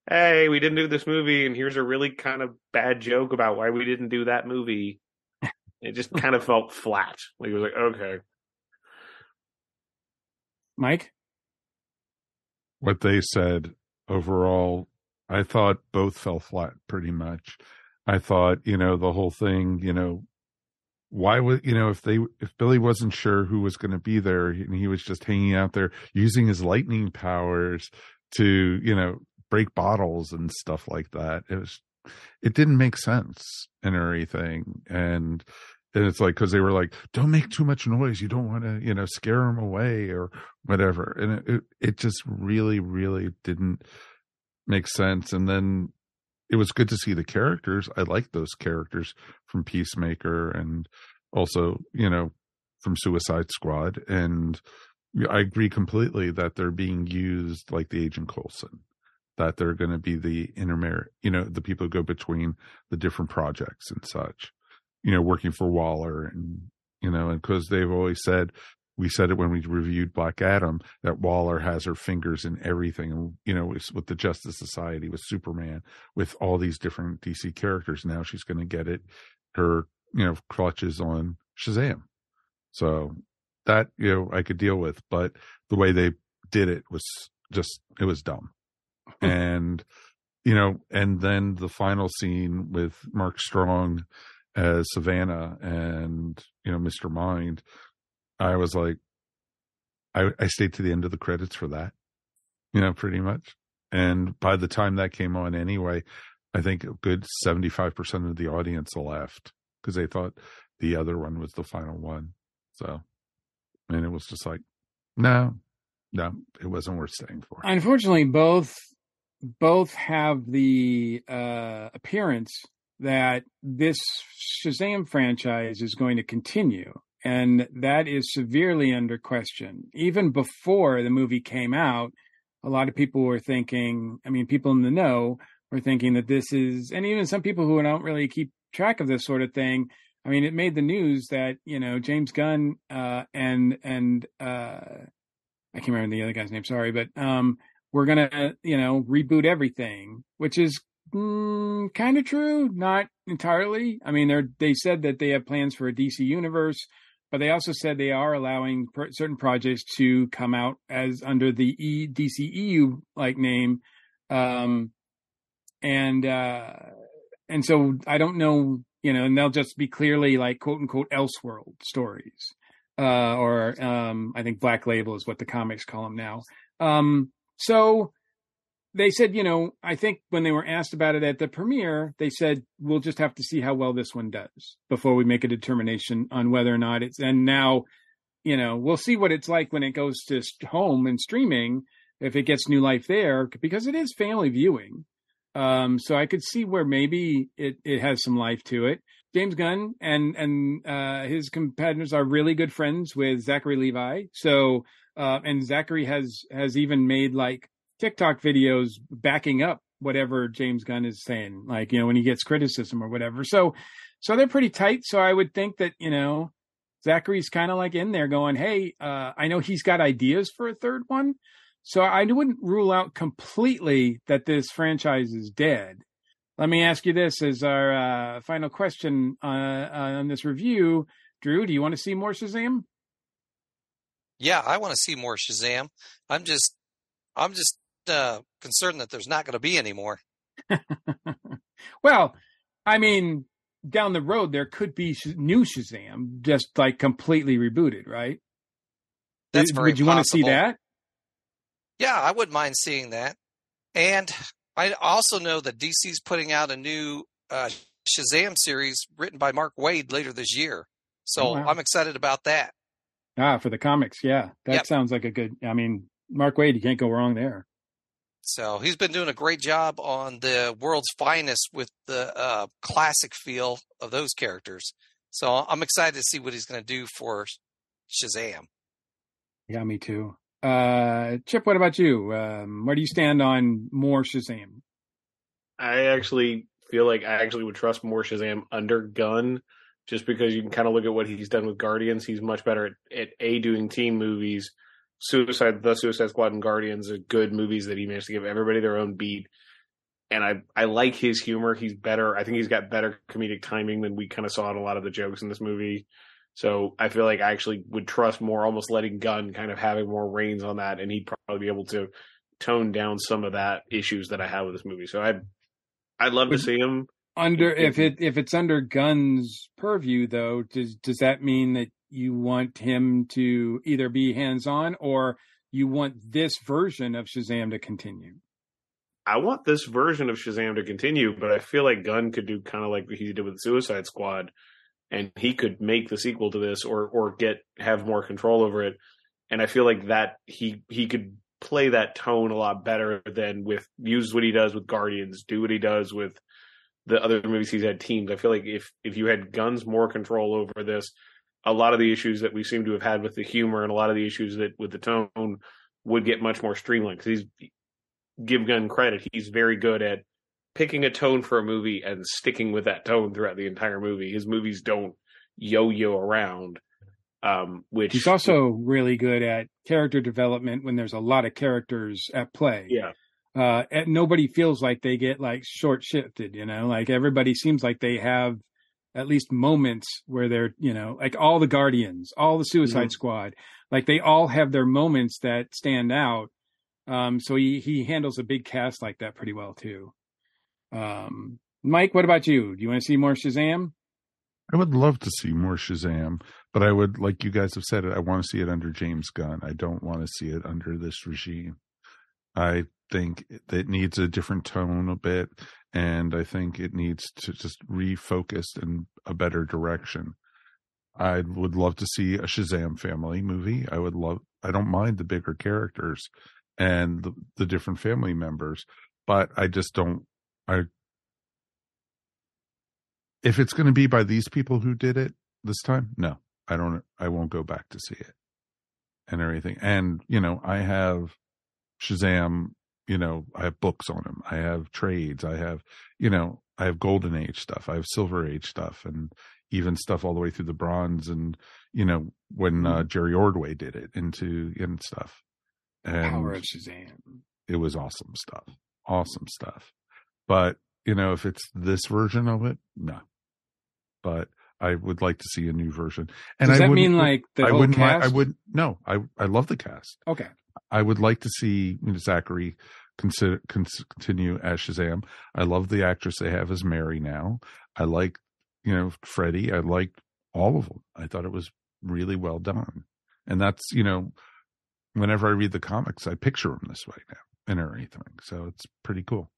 "Hey, we didn't do this movie, and here's a really kind of bad joke about why we didn't do that movie." It just kind of felt flat. Like it was like, okay, mike what they said overall, I thought both fell flat pretty much. I thought, you know, the whole thing, you know, why would you know if they if Billy wasn't sure who was going to be there and he was just hanging out there using his lightning powers to you know break bottles and stuff like that. It was it didn't make sense and everything and and it's like because they were like don't make too much noise. You don't want to you know scare them away or whatever. And it, it, it just really really didn't make sense. And then it was good to see the characters. I like those characters from peacemaker and also you know from suicide squad. And i agree completely that they're being used like the agent coulson that they're going to be the intermediate, you know, the people who go between the different projects and such, you know, working for Waller and, you know, and because they've always said, we said it when we reviewed Black Adam that Waller has her fingers in everything. And, you know, with the Justice Society, with Superman, with all these different DC characters. Now she's going to get it, her, you know, clutches on Shazam. So that, you know, I could deal with. But the way they did it was just, it was dumb and you know, and then the final scene with Mark Strong as Sivana and you know Mr. Mind, I was like, I, I stayed to the end of the credits for that, you know, pretty much. And by the time that came on, anyway, I think a good seventy five percent of the audience left because they thought the other one was the final one. So, and it was just like, no, no, it wasn't worth staying for. Unfortunately, both both have the uh, appearance that this Shazam franchise is going to continue. And that is severely under question. Even before the movie came out, a lot of people were thinking, I mean, people in the know were thinking that this is, and even some people who don't really keep track of this sort of thing. I mean, it made the news that, you know, James Gunn, uh, and, and, uh, I can't remember the other guy's name, sorry, but, um, we're gonna you know reboot everything which is mm, kind of true not entirely. I mean they're they said that they have plans for a dc universe but they also said they are allowing certain projects to come out as under the e- dceu like name. Um and uh and so i don't know you know and they'll just be clearly like quote unquote elseworld stories uh or um i think black label is what the comics call them now. Um so they said, you know, I think when they were asked about it at the premiere, they said, we'll just have to see how well this one does before we make a determination on whether or not it's, and now, you know, we'll see what it's like when it goes to home and streaming, if it gets new life there, because it is family viewing. Um, so I could see where maybe it, it has some life to it. James Gunn and and uh, his competitors are really good friends with Zachary Levi. So uh, and Zachary has has even made like TikTok videos backing up whatever James Gunn is saying, like you know when he gets criticism or whatever. So so they're pretty tight. So I would think that you know Zachary's kind of like in there going, hey, uh, I know he's got ideas for a third one. So I wouldn't rule out completely that this franchise is dead. Let me ask you this as our uh, final question uh, on this review. Drew, do you want to see more Shazam? Yeah, I want to see more Shazam. I'm just, I'm just uh, concerned that there's not going to be any more. well, I mean, down the road there could be sh- new Shazam, just like completely rebooted, right? That's very Would you want to see that? Yeah, I wouldn't mind seeing that. And I also know that DC's putting out a new uh, Shazam series written by Mark Waid later this year. So Oh, wow. I'm excited about that. Ah, for the comics, yeah, that Yep. sounds like a good. I mean, Mark Waid, you can't go wrong there. So he's been doing a great job on the world's finest with the uh, classic feel of those characters. So I'm excited to see what he's going to do for Shazam. Yeah, me too. Uh, Chip, what about you? Um, where do you stand on more Shazam? I actually feel like I actually would trust more Shazam under Gunn, just because you can kind of look at what he's done with Guardians. He's much better at, at a doing team movies. Suicide, the Suicide Squad, and Guardians are good movies that he managed to give everybody their own beat. And I I like his humor. He's better. I think he's got better comedic timing than we kind of saw in a lot of the jokes in this movie. So I feel like I actually would trust more, almost letting Gunn kind of having more reins on that, and he'd probably be able to tone down some of that issues that I have with this movie. So I'd I'd love to see him under if it if it's under Gunn's purview though, does does that mean that you want him to either be hands on or you want this version of Shazam to continue? I want this version of Shazam to continue, but I feel like Gunn could do kind of like he did with Suicide Squad, and he could make the sequel to this or or get have more control over it. And I feel like that he he could play that tone a lot better than with use what he does with Guardians, do what he does with the other movies he's had teams. I feel like if if you had Gunn's more control over this, a lot of the issues that we seem to have had with the humor and a lot of the issues that with the tone would get much more streamlined. Because he's give Gunn credit, he's very good at picking a tone for a movie and sticking with that tone throughout the entire movie. His movies don't yo-yo around. Um, which He's also really good at character development when there's a lot of characters at play. yeah, uh and nobody feels like they get like short shifted you know like everybody seems like they have at least moments where they're you know like all the guardians all the suicide Mhm. squad like they all have their moments that stand out um so he he handles a big cast like that pretty well too um mike what about you do you want to see more shazam I would love to see more Shazam, but I would, like you guys have said it, I want to see it under James Gunn. I don't want to see it under this regime. I think it needs a different tone a bit, and I think it needs to just refocus in a better direction. I would love to see a Shazam family movie. I would love, I don't mind the bigger characters and the, the different family members, but I just don't, I if it's going to be by these people who did it this time, no, I don't. I won't go back to see it and everything. And you know, I have Shazam. You know, I have books on him. I have trades. I have, you know, I have Golden Age stuff. I have Silver Age stuff, and even stuff all the way through the Bronze. And you know, when uh, Jerry Ordway did it into and stuff. And power of shazam it was awesome stuff. Awesome stuff. But, you know, if it's this version of it, no. But I would like to see a new version. And Does I that mean, like, the I wouldn't mind- I cast? would no, I I love the cast. okay I would like to see you know, Zachary consider con- continue as Shazam. I love the actress they have as Mary now. I like, you know, Freddie. I liked all of them. I thought it was really well done. And that's, you know, whenever I read the comics, I picture them this way now and everything. So it's pretty cool.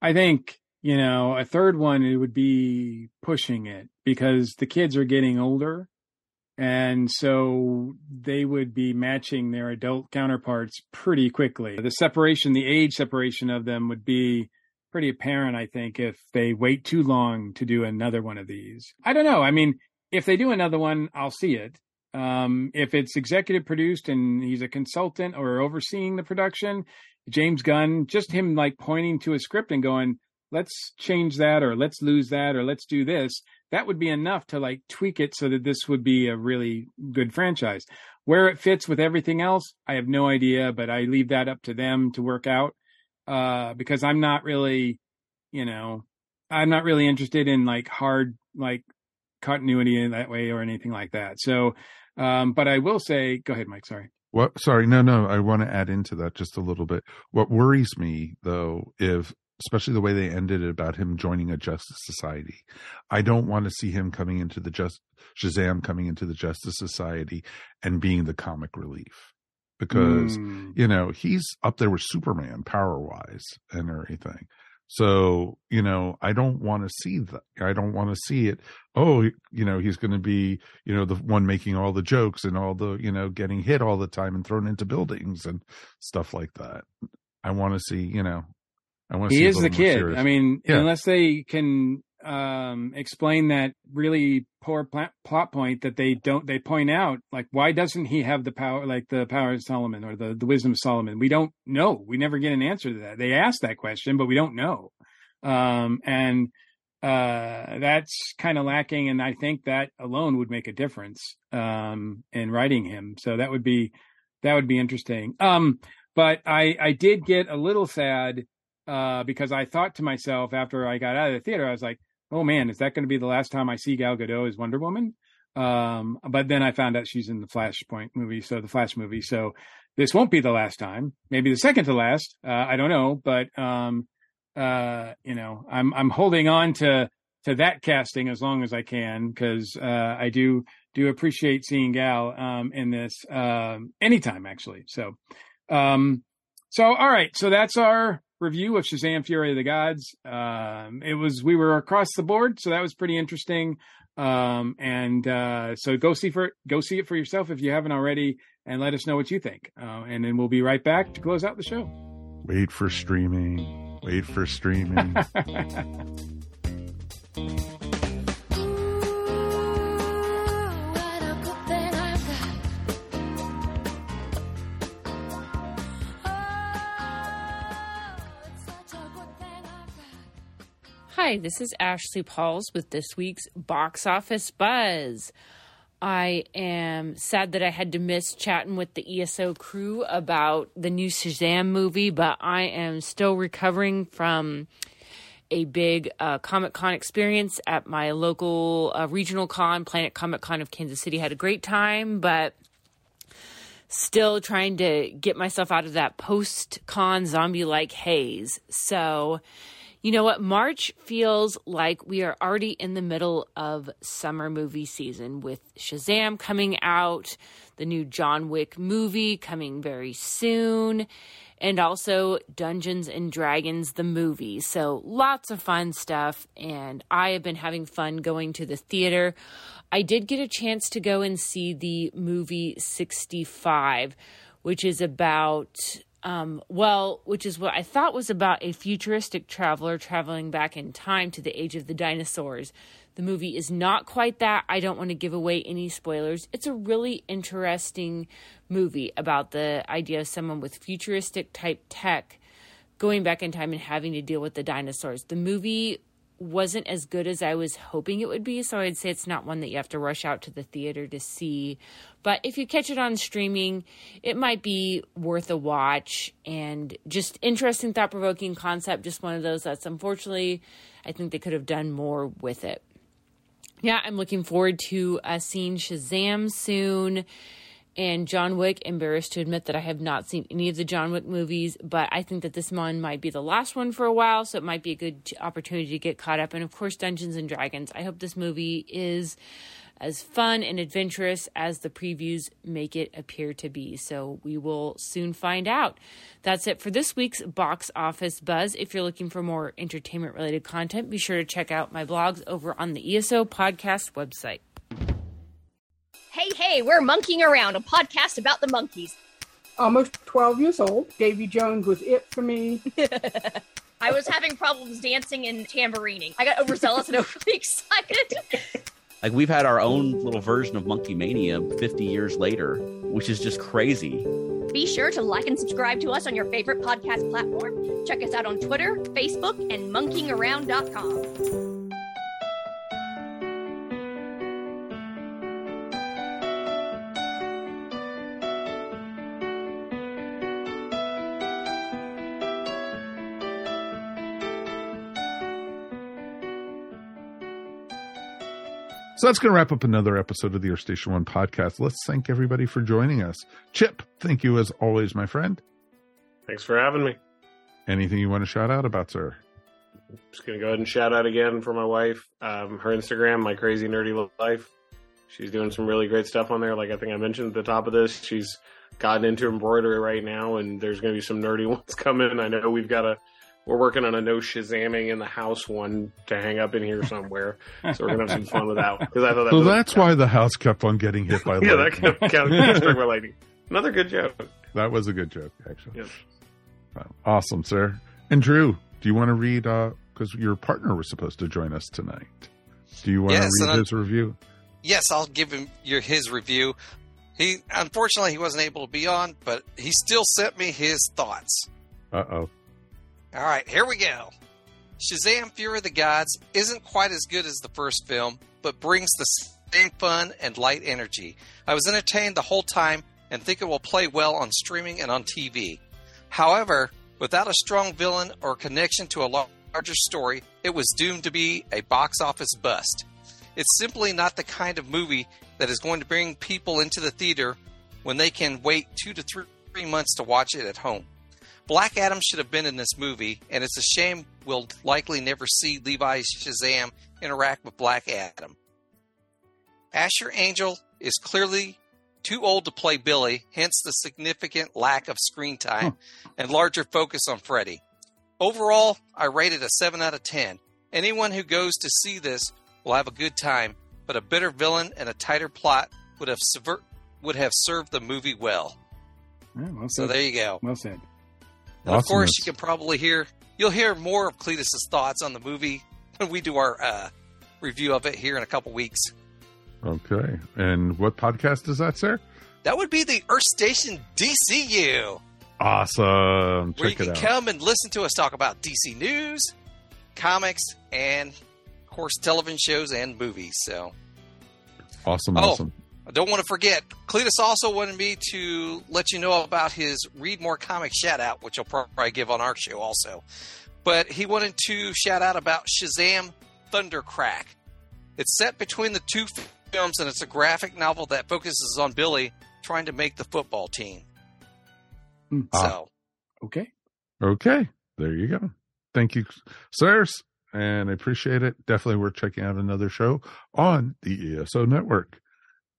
I think, you know, a third one it would be pushing it because the kids are getting older and so they would be matching their adult counterparts pretty quickly. The separation, the age separation of them would be pretty apparent, I think, if they wait too long to do another one of these. I don't know. I mean, if they do another one, I'll see it. Um, if it's executive produced and he's a consultant or overseeing the production, James Gunn, just him like pointing to a script and going, let's change that or let's lose that or let's do this. That would be enough to like tweak it so that this would be a really good franchise. Where it fits with everything else, I have no idea, but I leave that up to them to work out. Uh, because I'm not really, you know, I'm not really interested in like hard, like continuity in that way or anything like that. So, um, but I will say, go ahead, Mike. Sorry. What? Sorry, no, no. I want to add into that just a little bit. What worries me, though, if especially the way they ended it about him joining a Justice Society, I don't want to see him coming into the just Shazam coming into the Justice Society and being the comic relief because Mm. you know he's up there with Superman power wise and everything. So, you know, I don't want to see that. I don't want to see it. Oh, you know, he's going to be, you know, the one making all the jokes and all the, you know, getting hit all the time and thrown into buildings and stuff like that. I want to see, you know, I want to see he is the kid. serious. I mean, Yeah. unless they can um explain that really poor pla- plot point that they don't they point out like why doesn't he have the power like the power of solomon or the, the wisdom of solomon? We don't know. We never get an answer to that. They ask that question but we don't know. Um and uh that's kind of lacking and i think that alone would make a difference um in writing him. So that would be that would be interesting. Um but i i did get a little sad uh because i thought to myself after i got out of the theater i was like oh man is that going to be the last time i see gal gadot as wonder woman? Um but then i found out she's in the flashpoint movie so the flash movie. So this won't be the last time. Maybe the second to last. Uh i don't know but um uh you know i'm i'm holding on to to that casting as long as I can because uh, I do do appreciate seeing Gal um, in this um, anytime actually. So, um, so all right, so that's our review of Shazam: Fury of the Gods. Um, it was we were across the board, so that was pretty interesting. Um, and uh, so go see for go see it for yourself if you haven't already, and let us know what you think. Uh, and then we'll be right back to close out the show. Wait for streaming. Wait for streaming. Hi, this is Ashley Pauls with this week's Box Office Buzz. I am sad that I had to miss chatting with the ESO crew about the new Shazam movie, but I am still recovering from a big uh, Comic Con experience at my local uh, regional con, Planet Comic Con of Kansas City. Had a great time, but still trying to get myself out of that post con zombie like haze. So, you know what? March feels like we are already in the middle of summer movie season with Shazam coming out, the new John Wick movie coming very soon, and also Dungeons and Dragons, the movie. So lots of fun stuff. And I have been having fun going to the theater. I did get a chance to go and see the movie 65, which is about um, well, which is what I thought was about a futuristic traveler traveling back in time to the age of the dinosaurs. The movie is not quite that. I don't want to give away any spoilers. It's a really interesting movie about the idea of someone with futuristic type tech going back in time and having to deal with the dinosaurs. The movie wasn't as good as I was hoping it would be, so I'd say it's not one that you have to rush out to the theater to see. But if you catch it on streaming, it might be worth a watch and just interesting, thought provoking concept. Just one of those that's unfortunately, I think they could have done more with it. Yeah, I'm looking forward to uh, seeing Shazam soon and John Wick. Embarrassed to admit that I have not seen any of the John Wick movies, but I think that this one might be the last one for a while, so it might be a good opportunity to get caught up. And of course, Dungeons and Dragons. I hope this movie is as fun and adventurous as the previews make it appear to be. So we will soon find out. That's it for this week's Box Office Buzz. If you're looking for more entertainment related content, be sure to check out my blogs over on the ESO podcast website. Hey, hey, we're Monkeeing Around, a podcast about the Monkees. Almost 12 years old. Davy Jones was it for me. I was having problems dancing and tambourining. I got overzealous and overly excited. Like we've had our own little version of Monkeemania 50 years later, which is just crazy. Be sure to like and subscribe to us on your favorite podcast platform. Check us out on Twitter, Facebook, and monkeeingaround.com. So that's going to wrap up another episode of the Earth Station One podcast. Let's thank everybody for joining us. Chip, thank you as always, my friend. Thanks for having me. Anything you want to shout out about, sir? Just gonna go ahead and shout out again for my wife. Um, her Instagram, my crazy nerdy life. She's doing some really great stuff on there. Like I think I mentioned at the top of this, she's gotten into embroidery right now, and there's gonna be some nerdy ones coming. I know we've got a we're working on a no shazamming in the house one to hang up in here somewhere. so we're gonna have some fun with that because I thought that so that's why the house kept on getting hit by lightning. yeah, that lightning. kept, kept getting struck by lightning. Another good joke. That was a good joke, actually. Yes. Awesome, sir. And Drew, do you want to read? Because your partner was supposed to join us tonight. Do you want Yes, to and read I- his review? yes, I'll give him your his review. He unfortunately he wasn't able to be on, but he still sent me his thoughts. Uh oh. All right, here we go. Shazam: Fury of the Gods isn't quite as good as the first film, but brings the same fun and light energy. I was entertained the whole time and think it will play well on streaming and on TV. However, without a strong villain or connection to a larger story, it was doomed to be a box office bust. It's simply not the kind of movie that is going to bring people into the theater when they can wait two to three months to watch it at home. Black Adam should have been in this movie, and it's a shame we'll likely never see Levi Shazam interact with Black Adam. Asher Angel is clearly too old to play Billy, hence the significant lack of screen time and larger focus on Freddy. Overall, I rate it a 7 out of 10. Anyone who goes to see this will have a good time, but a better villain and a tighter plot would have subvert, would have served the movie well. Yeah, well So there you go. Well said. And of course, you can probably hear you'll hear more of Cletus's thoughts on the movie when we do our uh, review of it here in a couple weeks. Okay. And what podcast is that, sir? That would be the Earth Station DCU, Awesome. where you Check it can out. come and listen to us talk about DC news, comics, and of course television shows and movies. So Awesome. Oh. Awesome. I don't want to forget, Cletus also wanted me to let you know about his Read More Comics shout out, which I'll probably give on our show also. But he wanted to shout out about Shazam Thundercrack. It's set between the two films, and it's a graphic novel that focuses on Billy trying to make the football team. Ah. So, Okay. Okay. There you go. Thank you, sirs. And I appreciate it. Definitely worth checking out another show on the ESO network.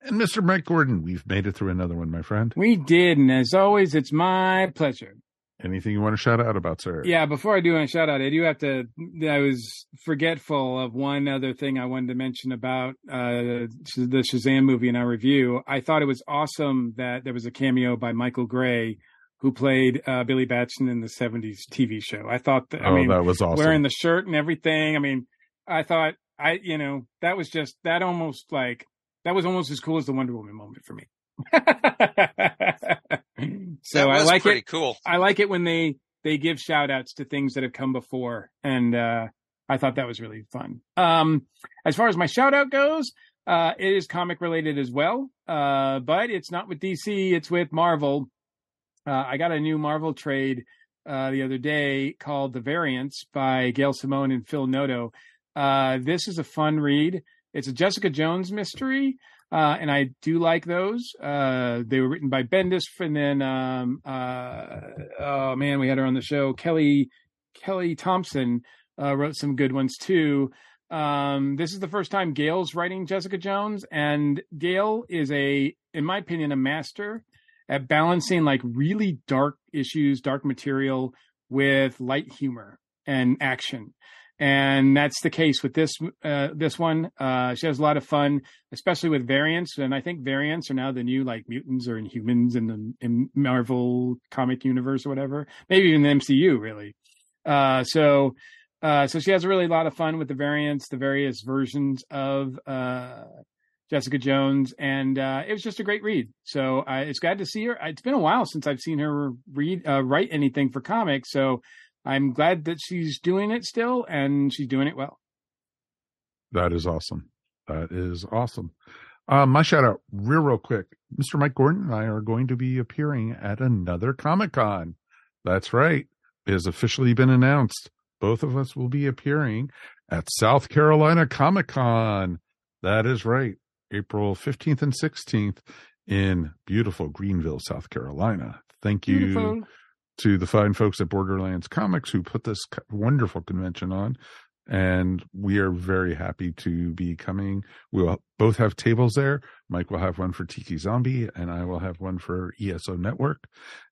And Mr. Mike Gordon, we've made it through another one, my friend. We did, and as always, it's my pleasure. Anything you want to shout out about, sir? Yeah, before I do want to shout out, I do have to. I was forgetful of one other thing I wanted to mention about uh, the Shazam movie in our review. I thought it was awesome that there was a cameo by Michael Gray, who played uh, Billy Batson in the '70s TV show. I thought, that, I Oh, mean, that was awesome. wearing the shirt and everything. I mean, I thought I, you know, that was just that almost like that was almost as cool as the Wonder Woman moment for me. so I like pretty it. cool. I like it when they they give shout outs to things that have come before, and uh, I thought that was really fun. Um, as far as my shout out goes, uh, it is comic related as well, uh, but it's not with DC. It's with Marvel. Uh, I got a new Marvel trade uh, the other day called The Variants by Gail Simone and Phil Noto. Uh, this is a fun read. It's a Jessica Jones mystery, uh, and I do like those. Uh, they were written by Bendis, and then um, uh, oh man, we had her on the show. Kelly Kelly Thompson uh, wrote some good ones too. Um, this is the first time Gail's writing Jessica Jones, and Gail is a, in my opinion, a master at balancing like really dark issues, dark material with light humor and action. And that's the case with this uh, this one. Uh, she has a lot of fun, especially with variants. And I think variants are now the new like mutants or inhumans in the in Marvel comic universe or whatever. Maybe even the MCU, really. Uh, so uh, so she has really a lot of fun with the variants, the various versions of uh, Jessica Jones, and uh, it was just a great read. So it's glad to see her. It's been a while since I've seen her read write anything for comics, so I'm glad that she's doing it still, and she's doing it well. That is awesome. That is awesome. Um, my shout out, real, real quick. Mr. Mike Gordon and I are going to be appearing at another Comic Con. That's right. It has officially been announced. Both of us will be appearing at South Carolina Comic Con. That is right. April 15th and 16th in beautiful Greenville, South Carolina. Thank you Beautiful. To the fine folks at Borderlands Comics who put this wonderful convention on. And we are very happy to be coming. We'll both have tables there. Mike will have one for Tiki Zombie, and I will have one for ESO Network.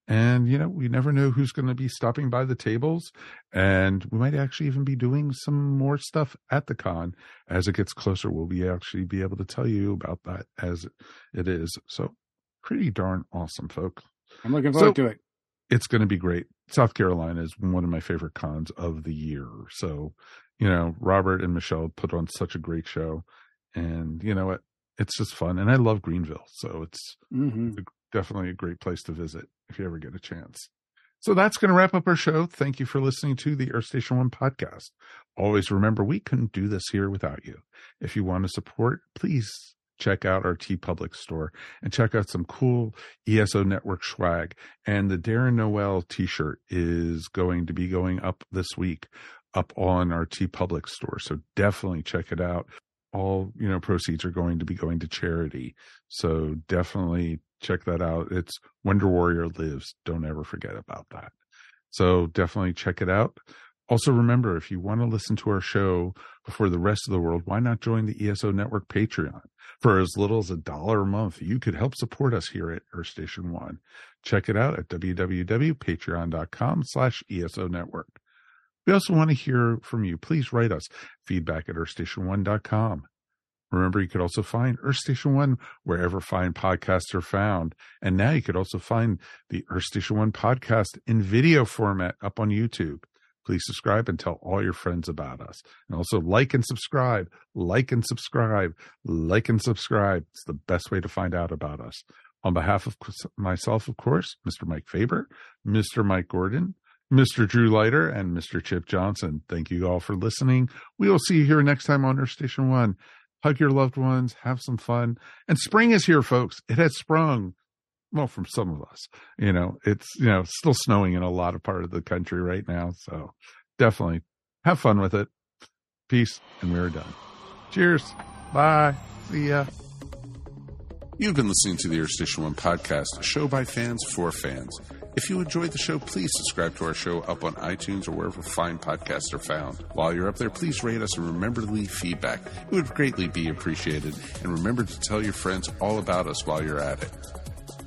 And, you know, we never know who's going to be stopping by the tables. And we might actually even be doing some more stuff at the con. As it gets closer, we'll be actually be able to tell you about that as it is. So, pretty darn awesome, folks. I'm looking forward So- to it. It's going to be great. South Carolina is one of my favorite cons of the year. So, you know, Robert and Michelle put on such a great show. And you know what? It's just fun. And I love Greenville. So it's hmm definitely a great place to visit if you ever get a chance. So that's going to wrap up our show. Thank you for listening to the Earth Station One podcast. Always remember, we couldn't do this here without you. If you want to support, please check out our Tee Public store and check out some cool ESO network swag. And the Darren Noel t shirt is going to be going up this week up on our Tee Public store. So definitely check it out. All, you know, proceeds are going to be going to charity. So definitely check that out. It's Wonder Warrior Lives. Don't ever forget about that. So definitely check it out. Also, remember if you want to listen to our show before the rest of the world, why not join the ESO Network Patreon? For as little as a dollar a month, you could help support us here at Earth Station One. Check it out at www.patreon.com slash ESO Network. We also want to hear from you. Please write us feedback at earthstation1.com. Remember, you could also find Earth Station One wherever fine podcasts are found. And now you could also find the Earth Station One podcast in video format up on YouTube. Please subscribe and tell all your friends about us. And also like and subscribe, like and subscribe, like and subscribe. It's the best way to find out about us. On behalf of myself, of course, Mr. Mike Faber, Mr. Mike Gordon, Mr. Drew Leiter, and Mr. Chip Johnson. Thank you all for listening. We will see you here next time on Earth Station One hug your loved ones, have some fun. And spring is here, folks. It has sprung. Well, from some of us, you know, it's, you know, still snowing in a lot of part of the country right now. So definitely have fun with it. Peace. And we're done. Cheers. Bye. See ya. You've been listening to the Earth Station One podcast, a show by fans for fans. If you enjoyed the show, please subscribe to our show up on iTunes or wherever fine podcasts are found. While you're up there, please rate us and remember to leave feedback. It would greatly be appreciated. And remember to tell your friends all about us while you're at it.